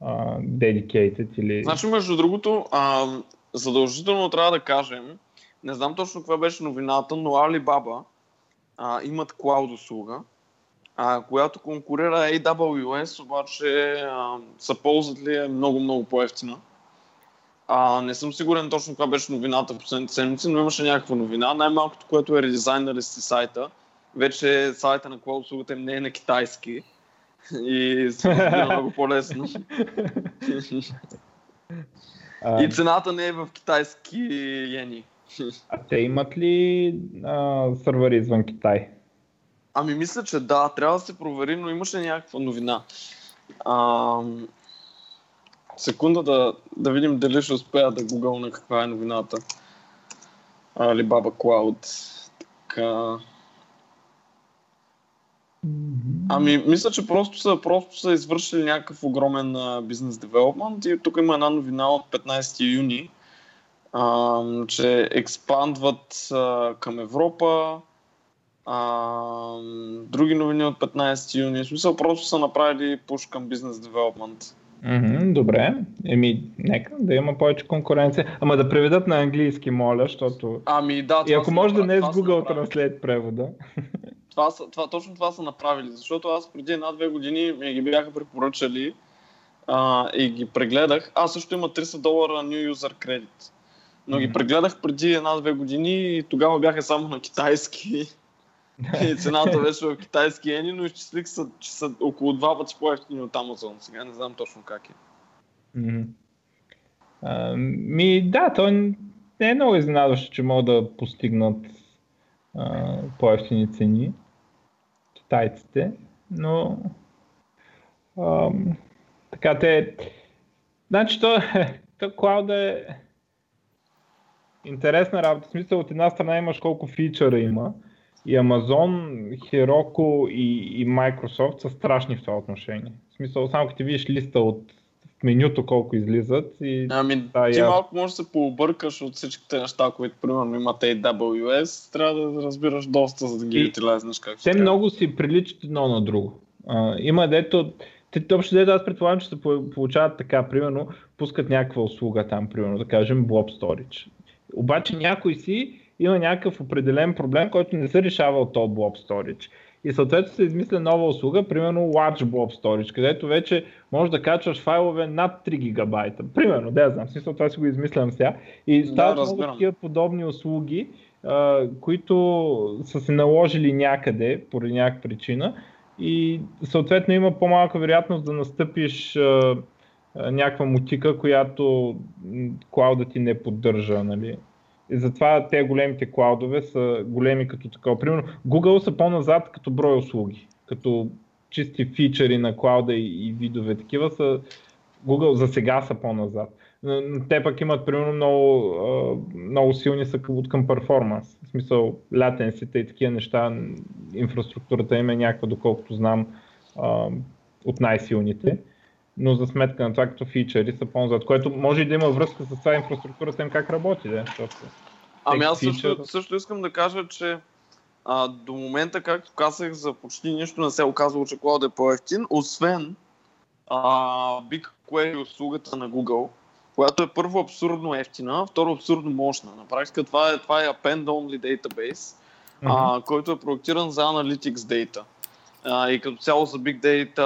а, dedicated или... Значи, между другото, а, задължително трябва да кажем, не знам точно каква беше новината, но Alibaba а, имат клауд услуга, а, която конкурира AWS, обаче а, са ползват ли е много-много по-ефтина. А, не съм сигурен точно каква беше новината в последните седмици, но имаше някаква новина. Най-малкото, което е редизайнали си сайта, вече сайта на Cloud услугата не е на китайски и се много по-лесно. и цената не е в китайски йени. А те имат ли а, сървъри извън Китай? Ами мисля, че да, трябва да се провери, но имаше някаква новина. А, секунда да, да видим дали ще успея да гугълна каква е новината. Alibaba Cloud. Така. Ами, мисля, че просто са, просто са извършили някакъв огромен бизнес девелопмент и тук има една новина от 15 юни, а, че експандват а, към Европа, а, други новини от 15 юни. В смисъл просто са направили пуш към бизнес девелопмент. Mm-hmm, добре. Еми, нека да има повече конкуренция. Ама да преведат на английски, моля, защото... Ами да, И ако може да не е с Google Translate превода. Това, са, това, точно това са направили, защото аз преди една-две години ми ги бяха препоръчали а, и ги прегледах. Аз също има 300 долара New User Credit. Но ги прегледах преди една-две години и тогава бяха само на китайски. И цената беше в китайски ени, но изчислих, са, че са около два пъти по-ефтини от Amazon. Сега не знам точно как е. Mm-hmm. А, ми да, то не е много изненадващо, че могат да постигнат а, по-ефтини цени китайците, но а, така те... Значи то, то клауда е интересна работа. В смисъл от една страна имаш колко фичъра има, и Amazon, Heroku и, и Microsoft са страшни в това отношение. В смисъл, само като ти видиш листа от менюто колко излизат. И... Ами, да, ти малко може да се пообъркаш от всичките неща, които примерно имат AWS, трябва да разбираш доста, за да ги и... лезнеш как Те много си приличат едно на друго. А, има дето, те общо дето аз предполагам, че се получават така, примерно, пускат някаква услуга там, примерно, да кажем Blob Storage. Обаче някой си има някакъв определен проблем, който не се решава от този Blob Storage. и съответно се измисля нова услуга, примерно Large Blob Storage, където вече можеш да качваш файлове над 3 гигабайта. Примерно, да знам, смисъл това си го измислям сега. И стават да, много такива подобни услуги, а, които са се наложили някъде, поради някаква причина и съответно има по-малка вероятност да настъпиш а, а, някаква мутика, която клауда ти не поддържа. Нали? И затова те големите клаудове са големи като такова. Примерно Google са по-назад като брой услуги, като чисти фичъри на клауда и, и видове такива са Google за сега са по-назад. Те пък имат примерно много, много силни са от към перформанс. В смисъл латенсите и такива неща, инфраструктурата им е някаква, доколкото знам, от най-силните. Но за сметка на това като фичъри са по-назад, което може и да има връзка с това инфраструктурата им как работи. Да? Ами аз също, също искам да кажа, че а, до момента, както казах, за почти нищо не се е оказало, че Cloud е по-ефтин, освен а, BigQuery услугата на Google, която е първо абсурдно ефтина, второ абсурдно мощна. На практика това е, това е append-only database, mm-hmm. а, който е проектиран за Analytics Data а, и като цяло за Big Data,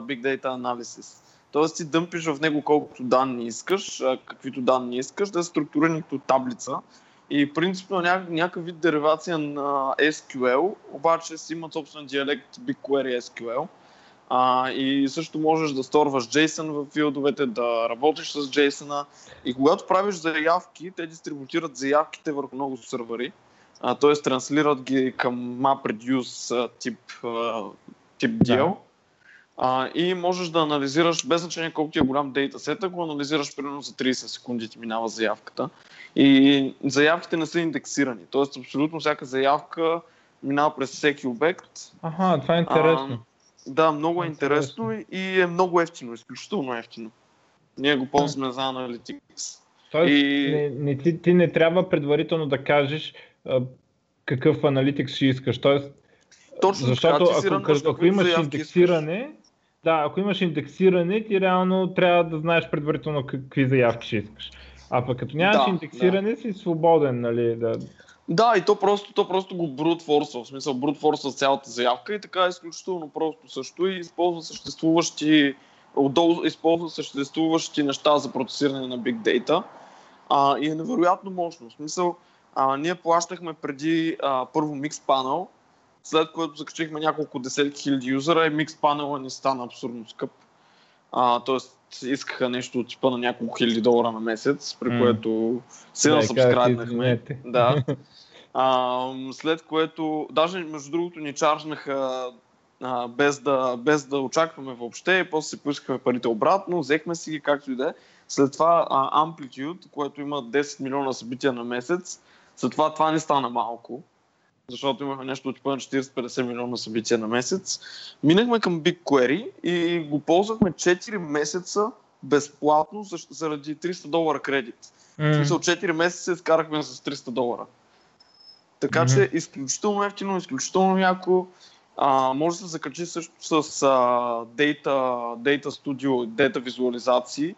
Big Data Analysis. Тоест ти дъмпиш в него колкото данни искаш, а, каквито данни искаш, да е структурирани като таблица. И принципно ня- някакъв вид деривация на SQL, обаче си имат собствен диалект BigQuery SQL. А, и също можеш да сторваш JSON в филдовете, да работиш с JSON. И когато правиш заявки, те дистрибутират заявките върху много сървъри. т.е. транслират ги към MapReduce тип, тип deal. Да. А, и можеш да анализираш, без значение колко ти е голям дейтасет, го анализираш примерно за 30 секунди ти минава заявката. И заявките не са индексирани. Тоест абсолютно всяка заявка минава през всеки обект. Ага, това е интересно. А, да, много е интересно и е много ефтино, изключително ефтино. Ние го ползваме за Analytics. Тоест, и... не, не, ти, ти не трябва предварително да кажеш а, какъв аналитик ще искаш. Тоест, Точно защото така, ако, ако, ако имаш индексиране, искаш. Да, ако имаш индексиране, ти реално трябва да знаеш предварително какви заявки ще искаш. А пък като нямаш да, индексиране, да. си свободен, нали? Да, да, и то просто, то просто го брутфорсва, в смисъл брутфорсва цялата заявка и така е изключително просто също и използва съществуващи, отдолу използва съществуващи неща за процесиране на Big Data а, и е невероятно мощно. В смисъл, а, ние плащахме преди а, първо Mixpanel, след което закачихме няколко десетки хиляди юзера и Mixpanel ни стана абсурдно скъп. А, тоест искаха нещо от типа на няколко хиляди долара на месец, при mm. което се да, събскраднахме. Да. А, след което, даже между другото ни чаржнаха а, без, да, без да очакваме въобще, и после си поискахме парите обратно, взехме си ги както и да е. След това а, Amplitude, което има 10 милиона събития на месец, след това това не стана малко, защото имахме нещо от на 40-50 милиона събития на месец. Минахме към BigQuery и го ползвахме 4 месеца безплатно заради 300 долара кредит. Mm. В смисъл 4 месеца изкарахме с 300 долара. Така mm-hmm. че изключително ефтино, изключително яко. А, може да се закачи също с а, Data, Data Studio, Data визуализации.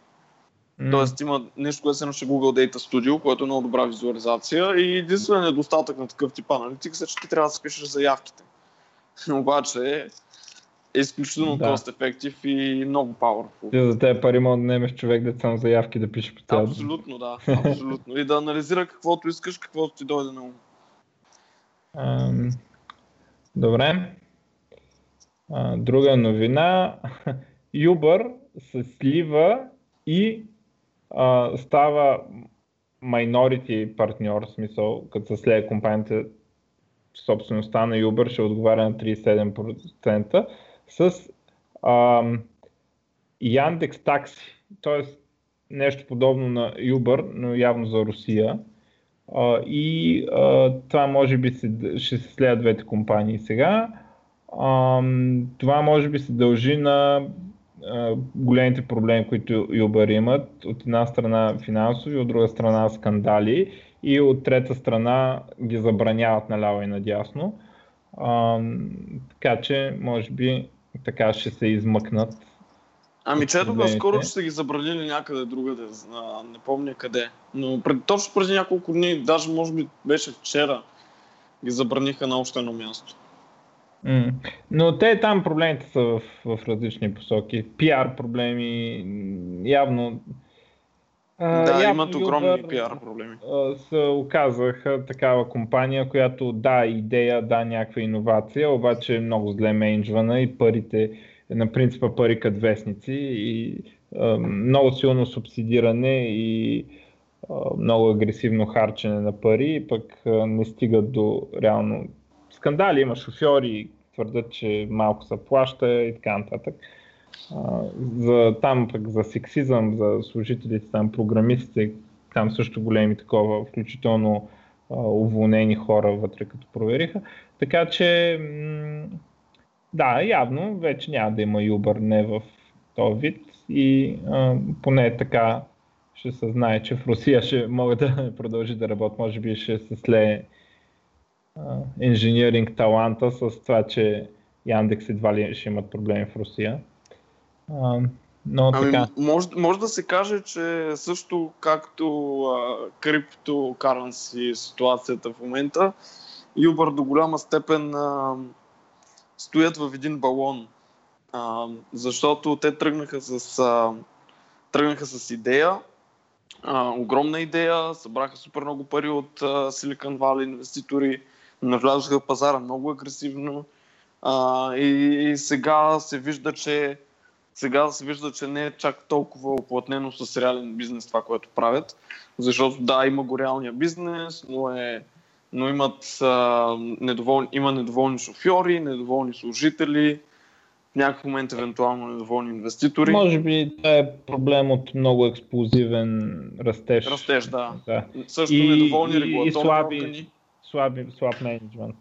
Mm. Тоест има нещо, което се нарича Google Data Studio, което е много добра визуализация и единствено недостатък на такъв тип аналитик е, че ти трябва да спишеш заявките. Обаче е изключително да. cost effective и много powerful. Ти за тези пари мога да немеш човек да само заявки да пише по цяло. Абсолютно, да. Абсолютно. И да анализира каквото искаш, каквото ти дойде на ум. Um, добре. Uh, друга новина. Uber се слива и става minority партньор, в смисъл, като се слея компанията собствеността на Uber ще отговаря на 37% с uh, Яндекс Такси, т.е. нещо подобно на Uber, но явно за Русия. Uh, и uh, това може би се, ще се следят двете компании сега. Uh, това може би се дължи на големите проблеми, които Uber имат. От една страна финансови, от друга страна скандали и от трета страна ги забраняват наляво и надясно. А, така че, може би, така ще се измъкнат. Ами че до скоро ще са ги забранили някъде другаде, не помня къде. Но пред, точно преди няколко дни, даже може би беше вчера, ги забраниха на още едно място. Mm. Но те там проблемите са в, в различни посоки. Пиар проблеми, явно. А, да, явно имат огромни Uber, пиар проблеми. Се оказаха такава компания, която да, идея, да, някаква иновация, обаче е много зле менеджвана и парите, на принципа пари кът вестници и а, много силно субсидиране и а, много агресивно харчене на пари, пък а, не стигат до реално скандали, има шофьори, твърдят, че малко се плаща и така нататък. За, там пък за сексизъм, за служителите, там програмистите, там също големи такова, включително уволнени хора вътре, като провериха. Така че, да, явно вече няма да има Uber не в този вид и а, поне така ще се знае, че в Русия ще могат да продължи да работят. Може би ще се слее инженеринг таланта с това, че Яндекс едва ли ще имат проблеми в Русия. А, но ами, така. Може, може да се каже, че също както криптокаранси ситуацията в момента, Uber до голяма степен а, стоят в един балон. А, защото те тръгнаха с, а, тръгнаха с идея, а, огромна идея, събраха супер много пари от Silicon Valley инвеститори, навлязоха в пазара много агресивно а, и, и сега се вижда, че сега се вижда, че не е чак толкова оплътнено с реален бизнес това, което правят. Защото да, има го реалния бизнес, но, е, но имат, а, недоволни, има недоволни шофьори, недоволни служители, в някакъв момент евентуално недоволни инвеститори. Може би това е проблем от много експлозивен растеж. Растеж, да. да. Също и, недоволни регулаторни и слаби, органи слаби, слаб менеджмент.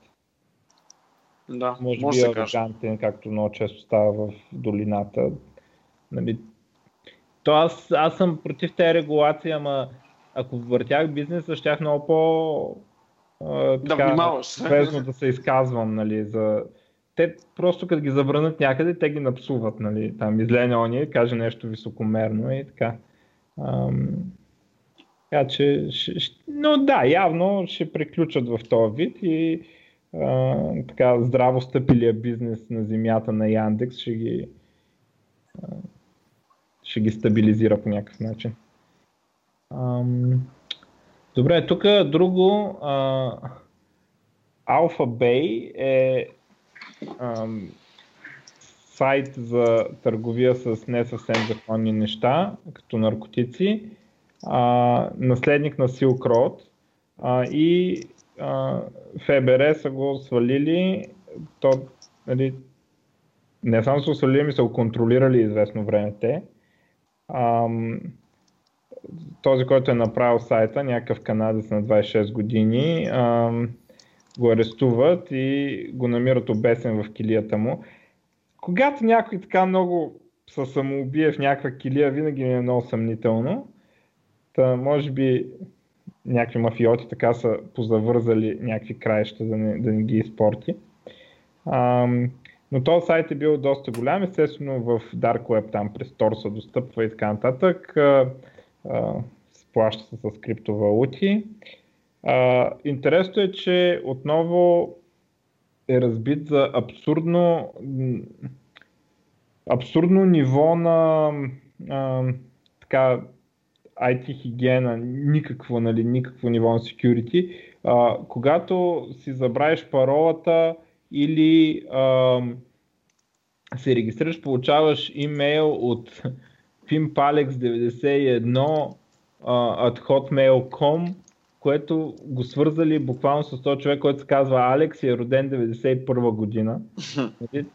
Да, може, може би арогантен, както много често става в долината. Нали, то аз, аз съм против тези регулации, ама ако въртях бизнеса, щях много по... А, така, да внимаваш. Безно да се изказвам, нали, за... Те просто като ги забранят някъде, те ги напсуват, нали, там излене ония, каже нещо високомерно и така. Ам... Така че, но да, явно ще приключат в този вид и а, така здраво стъпилия бизнес на земята на Яндекс ще ги, а, ще ги стабилизира по някакъв начин. Ам, добре, тук друго. А, е ам, сайт за търговия с не съвсем законни неща, като наркотици а, наследник на Silk Road а, и а, ФБР са го свалили, то, нали, не само са свалили, ми са го контролирали известно време те. А, този, който е направил сайта, някакъв канадец на 26 години, а, го арестуват и го намират обесен в килията му. Когато някой така много се самоубие в някаква килия, винаги ми е много съмнително. Та, може би някакви мафиоти така са позавързали някакви краища да не, да не ги изпорти. А, но този сайт е бил доста голям, естествено в Dark Web там през Tor достъпва и така нататък. А, а, плаща се с криптовалути. Интересно е, че отново е разбит за абсурдно абсурдно ниво на а, така, IT хигиена, никакво, нали, никакво ниво на security. А, когато си забравиш паролата или а, се регистрираш, получаваш имейл от pimpalex91 at hotmail.com което го свързали буквално с този човек, който се казва Алекс и е роден 91 година, нали,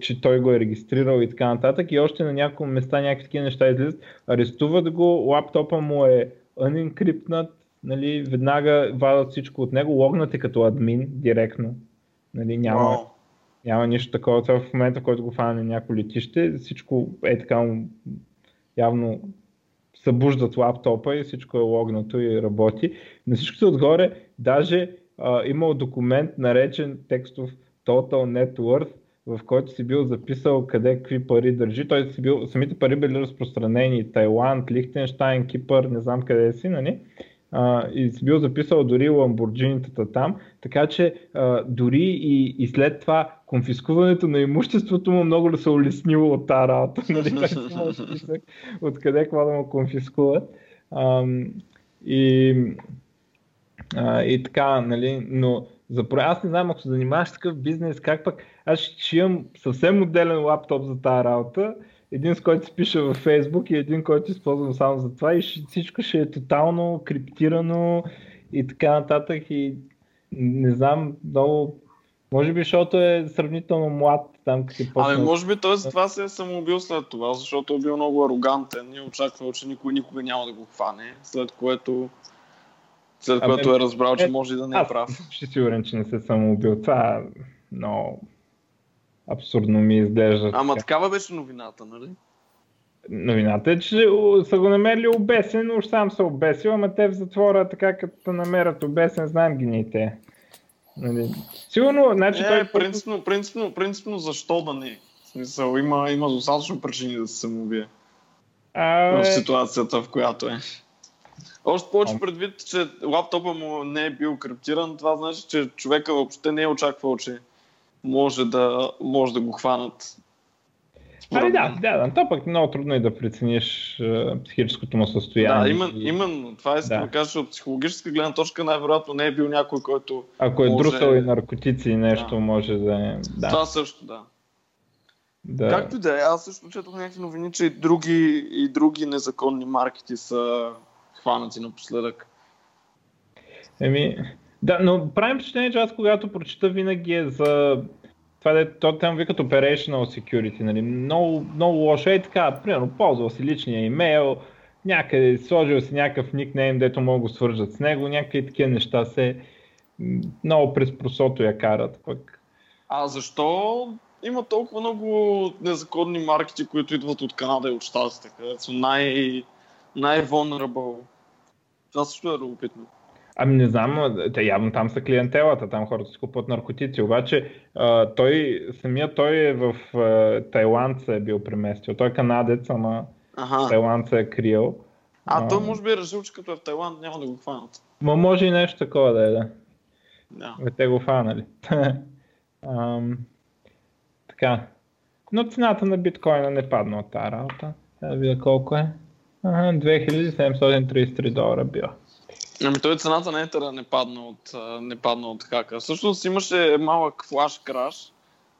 че той го е регистрирал и така нататък. И още на няколко места някакви такива неща излизат, арестуват го, лаптопа му е unencryptнат, нали, веднага вадат всичко от него, логнат като админ директно, нали, няма, wow. няма нищо такова. Това в момента, в който го фане някакво летище, всичко е така явно събуждат лаптопа и всичко е логнато и работи. На всичкото отгоре даже а, имал документ наречен текстов Total Net Worth, в който си бил записал къде какви пари държи. Той си бил, самите пари били разпространени Тайланд, Лихтенштайн, Кипър, не знам къде си, нали? И си бил записал дори ламбурджинитата там, така че а, дори и, и след това конфискуването на имуществото му много ли се улеснило от тази работа, нали? откъде какво да му конфискуват. А, и, а, и така, нали, но за аз не знам, ако се занимаваш с такъв бизнес, как пък аз ще имам съвсем моделен лаптоп за тази работа, един с който се пише във Facebook и един, който използвам само за това и всичко ще е тотално криптирано и така нататък и не знам, много може би, защото е сравнително млад там, като е почна... Ами, може би той за това се е самоубил след това, защото е бил много арогантен и очаквал, че никой никога няма да го хване, след което след ами, което е разбрал, че е, може и да не е прав. Ще сигурен, че не се самоубил. Това но абсурдно ми изглежда. Ама така. такава беше новината, нали? Новината е, че са го намерили обесен, уж сам са обесил, ама те в затвора, така като намерят обесен, знаем ги ни те. Нали? Сигурно, значи е, той... Принципно, принципно, принципно, защо да не? В смисъл, има, има достатъчно причини да се самоубие. А, в ситуацията, в която е. Още повече предвид, че лаптопа му не е бил криптиран, това значи, че човека въобще не е очаквал, че може да, може да го хванат. Ами да, да, да, то пък много трудно е да прецениш психическото му състояние. Да, именно, и... именно това искам да. да кажа, от психологическа гледна точка най-вероятно не е бил някой, който Ако е може... друсал и наркотици и нещо, да. може да е... Да. Това също, да. да. Както и да е, аз също четох някакви новини, че и други, и други незаконни маркети са хванати напоследък. Еми, да, но правим впечатление, че аз когато прочита винаги е за това да то там викат operational security, нали? много, много лошо е така, примерно ползвал си личния имейл, някъде сложил си някакъв никнейм, дето мога го свържат с него, някакви такива неща се много през просото я карат. Пък. А защо има толкова много незаконни маркети, които идват от Канада и от Штатите, където са най- най-vulnerable? Това също е любопитно. Ами не знам, те явно там са клиентелата, там хората си купуват наркотици, обаче а, той, самия той е в а, Тайланд се е бил преместил. Той е канадец, ама ага. Тайланд се е крил. А, а той може би е решил, че като е в Тайланд няма да го хванат. Ма може и нещо такова да е, да. Да. Бе, те го хванали. Ам, така. Но цената на биткоина не падна от тази работа. Да видя колко е. Ага, 2733 долара била. Ами той цената на етера не падна от, не падна от хака. Всъщност имаше малък флаш краш,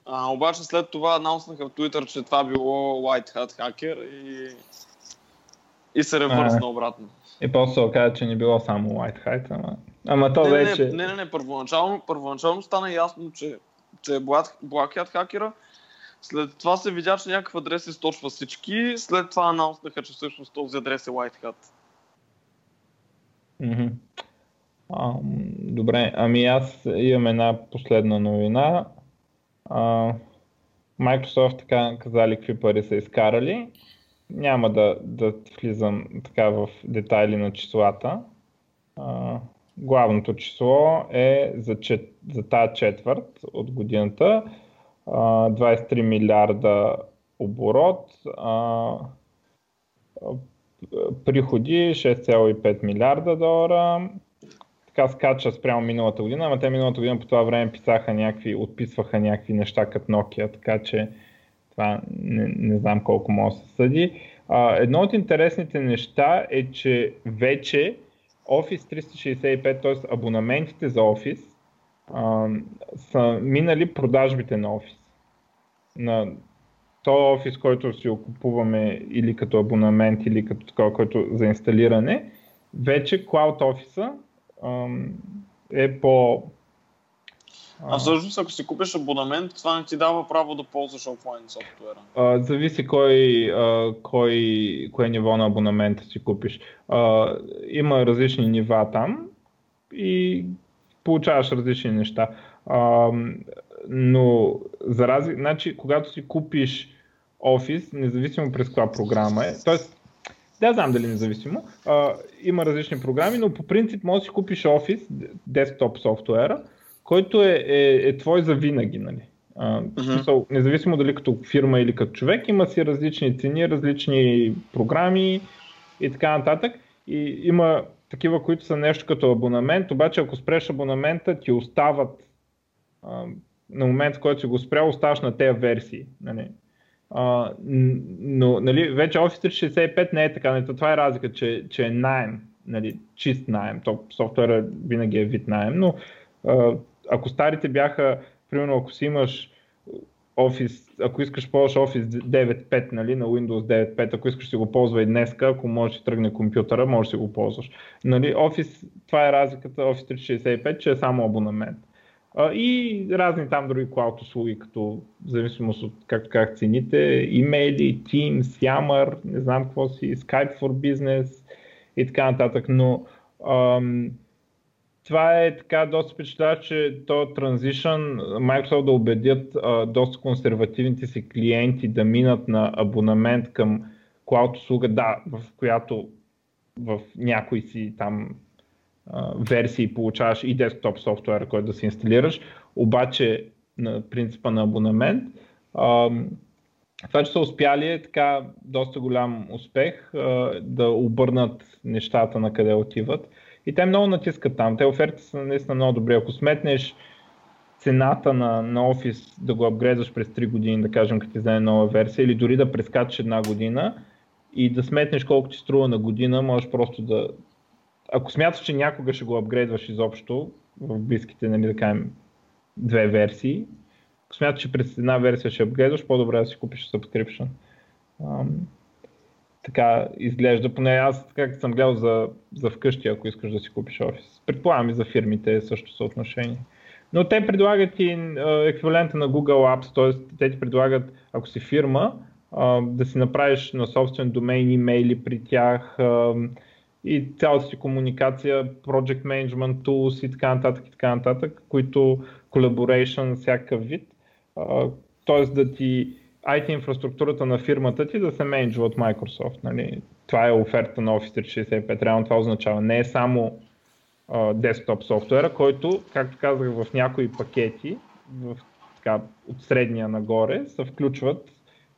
а, обаче след това анаунснаха в Twitter, че това било White Hat Hacker и, и се ревърсна обратно. И после се оказа, че не било само White Hat, ама, ама то не, вече... Не, не, не, не, първоначално, първоначално стана ясно, че, че е Black, Black Hat хакера. След това се видя, че някакъв адрес източва всички. След това анаунснаха, че всъщност този адрес е White Hat. Mm-hmm. А, добре, ами аз имам една последна новина. А, Microsoft така казали какви пари са изкарали. Няма да, да влизам така в детайли на числата. А, главното число е за, чет, за тази четвърт от годината. А, 23 милиарда оборот. А, приходи 6,5 милиарда долара. Така скача спрямо миналата година, ама те миналата година по това време писаха някакви, отписваха някакви неща като Nokia, така че това не, не знам колко може да се съди. А, едно от интересните неща е, че вече Office 365, т.е. абонаментите за Office, са минали продажбите на Office. На то офис, който си купуваме или като абонамент, или като такова, който за инсталиране, вече Cloud Office е по... А всъщност, ако си купиш абонамент, това не ти дава право да ползваш офлайн софтуера. А, зависи кой, а, кой, кое ниво на абонамента си купиш. А, има различни нива там и получаваш различни неща. А, но за разли... значи, когато си купиш Office, независимо през каква програма е. Тоест, да знам дали независимо. А, има различни програми, но по принцип можеш да си купиш Office, десктоп софтуера, който е, е, е твой за винаги. Нали? А, uh-huh. независимо дали като фирма или като човек, има си различни цени, различни програми и така нататък. И има такива, които са нещо като абонамент, обаче ако спреш абонамента, ти остават а, на момент, в който си го спрял, оставаш на тези версии. Нали? А, но нали, вече Office 365 не е така. Нали? Това е разлика, че, че е найем, нали, чист найем. То софтуера винаги е вид найем, но а, ако старите бяха, примерно ако си имаш Office, ако искаш ползваш Office 9.5 нали, на Windows 9.5, ако искаш си го ползва и днес, ако можеш да тръгне компютъра, можеш да си го ползваш. Нали, Office, това е разликата Office 365, че е само абонамент. И разни там други клауд услуги, като в зависимост от както как цените, имейли, Teams, Yammer, не знам какво си, Skype for Business и така нататък. Но ам, това е така доста впечатлява, че то транзишън Microsoft да убедят а, доста консервативните си клиенти да минат на абонамент към клауд услуга, да, в която в някои си там версии получаваш и десктоп софтуер, който да си инсталираш, обаче на принципа на абонамент. Това, че са успяли е така доста голям успех да обърнат нещата на къде отиват. И те много натискат там. Те оферти са наистина много добри. Ако сметнеш цената на, на Office да го апгрейдваш през 3 години, да кажем, като ти вземе нова версия, или дори да прескачаш една година и да сметнеш колко ти струва на година, можеш просто да... Ако смяташ, че някога ще го апгрейдваш изобщо, в близките, нали, да кажем, две версии, ако смяташ, че през една версия ще апгрейдваш, по-добре да си купиш subscription така изглежда. Поне аз така съм гледал за, за вкъщи, ако искаш да си купиш офис. Предполагам и за фирмите е също съотношение. Но те предлагат и еквивалента на Google Apps, т.е. те ти предлагат, ако си фирма, да си направиш на собствен домейн имейли при тях и цялата си комуникация, project management tools и така нататък и така нататък, които collaboration всякакъв вид. Т.е. да ти IT инфраструктурата на фирмата ти да се менеджва от Microsoft. Нали? Това е оферта на Office 365. Реално това означава не е само десктоп софтуера, който, както казах, в някои пакети, в, така, от средния нагоре, се включват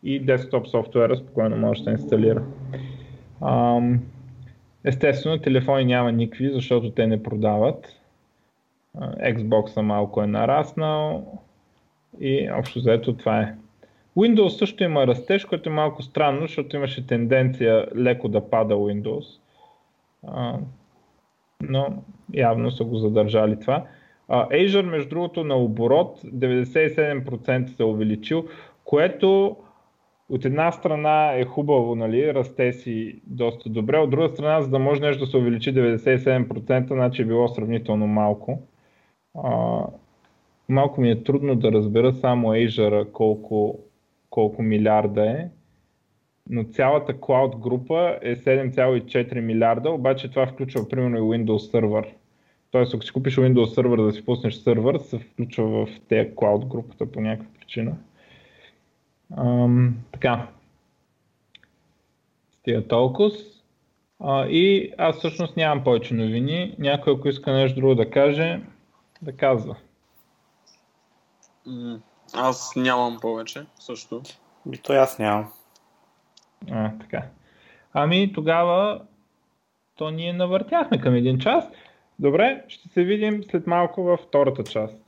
и десктоп софтуера спокойно може да инсталира. Ам, естествено, телефони няма никакви, защото те не продават. Xbox малко е нараснал и общо заето това е. Windows също има растеж, което е малко странно, защото имаше тенденция леко да пада Windows. Но явно са го задържали това. Azure, между другото, на оборот 97% се е увеличил, което от една страна е хубаво, нали, расте си доста добре, от друга страна, за да може нещо да се увеличи 97%, значи е било сравнително малко. А, малко ми е трудно да разбера само Azure колко колко милиарда е, но цялата Cloud група е 7,4 милиарда, обаче това включва примерно и Windows Server. Тоест, ако си купиш Windows Server да си пуснеш сервер, се включва в тези Cloud групата по някаква причина. Ам, така. Стига толкова. А, и аз всъщност нямам повече новини. Някой, ако иска нещо друго да каже, да казва. Аз нямам повече, също. И то аз нямам. А, така. Ами тогава то ние навъртяхме към един час. Добре, ще се видим след малко във втората част.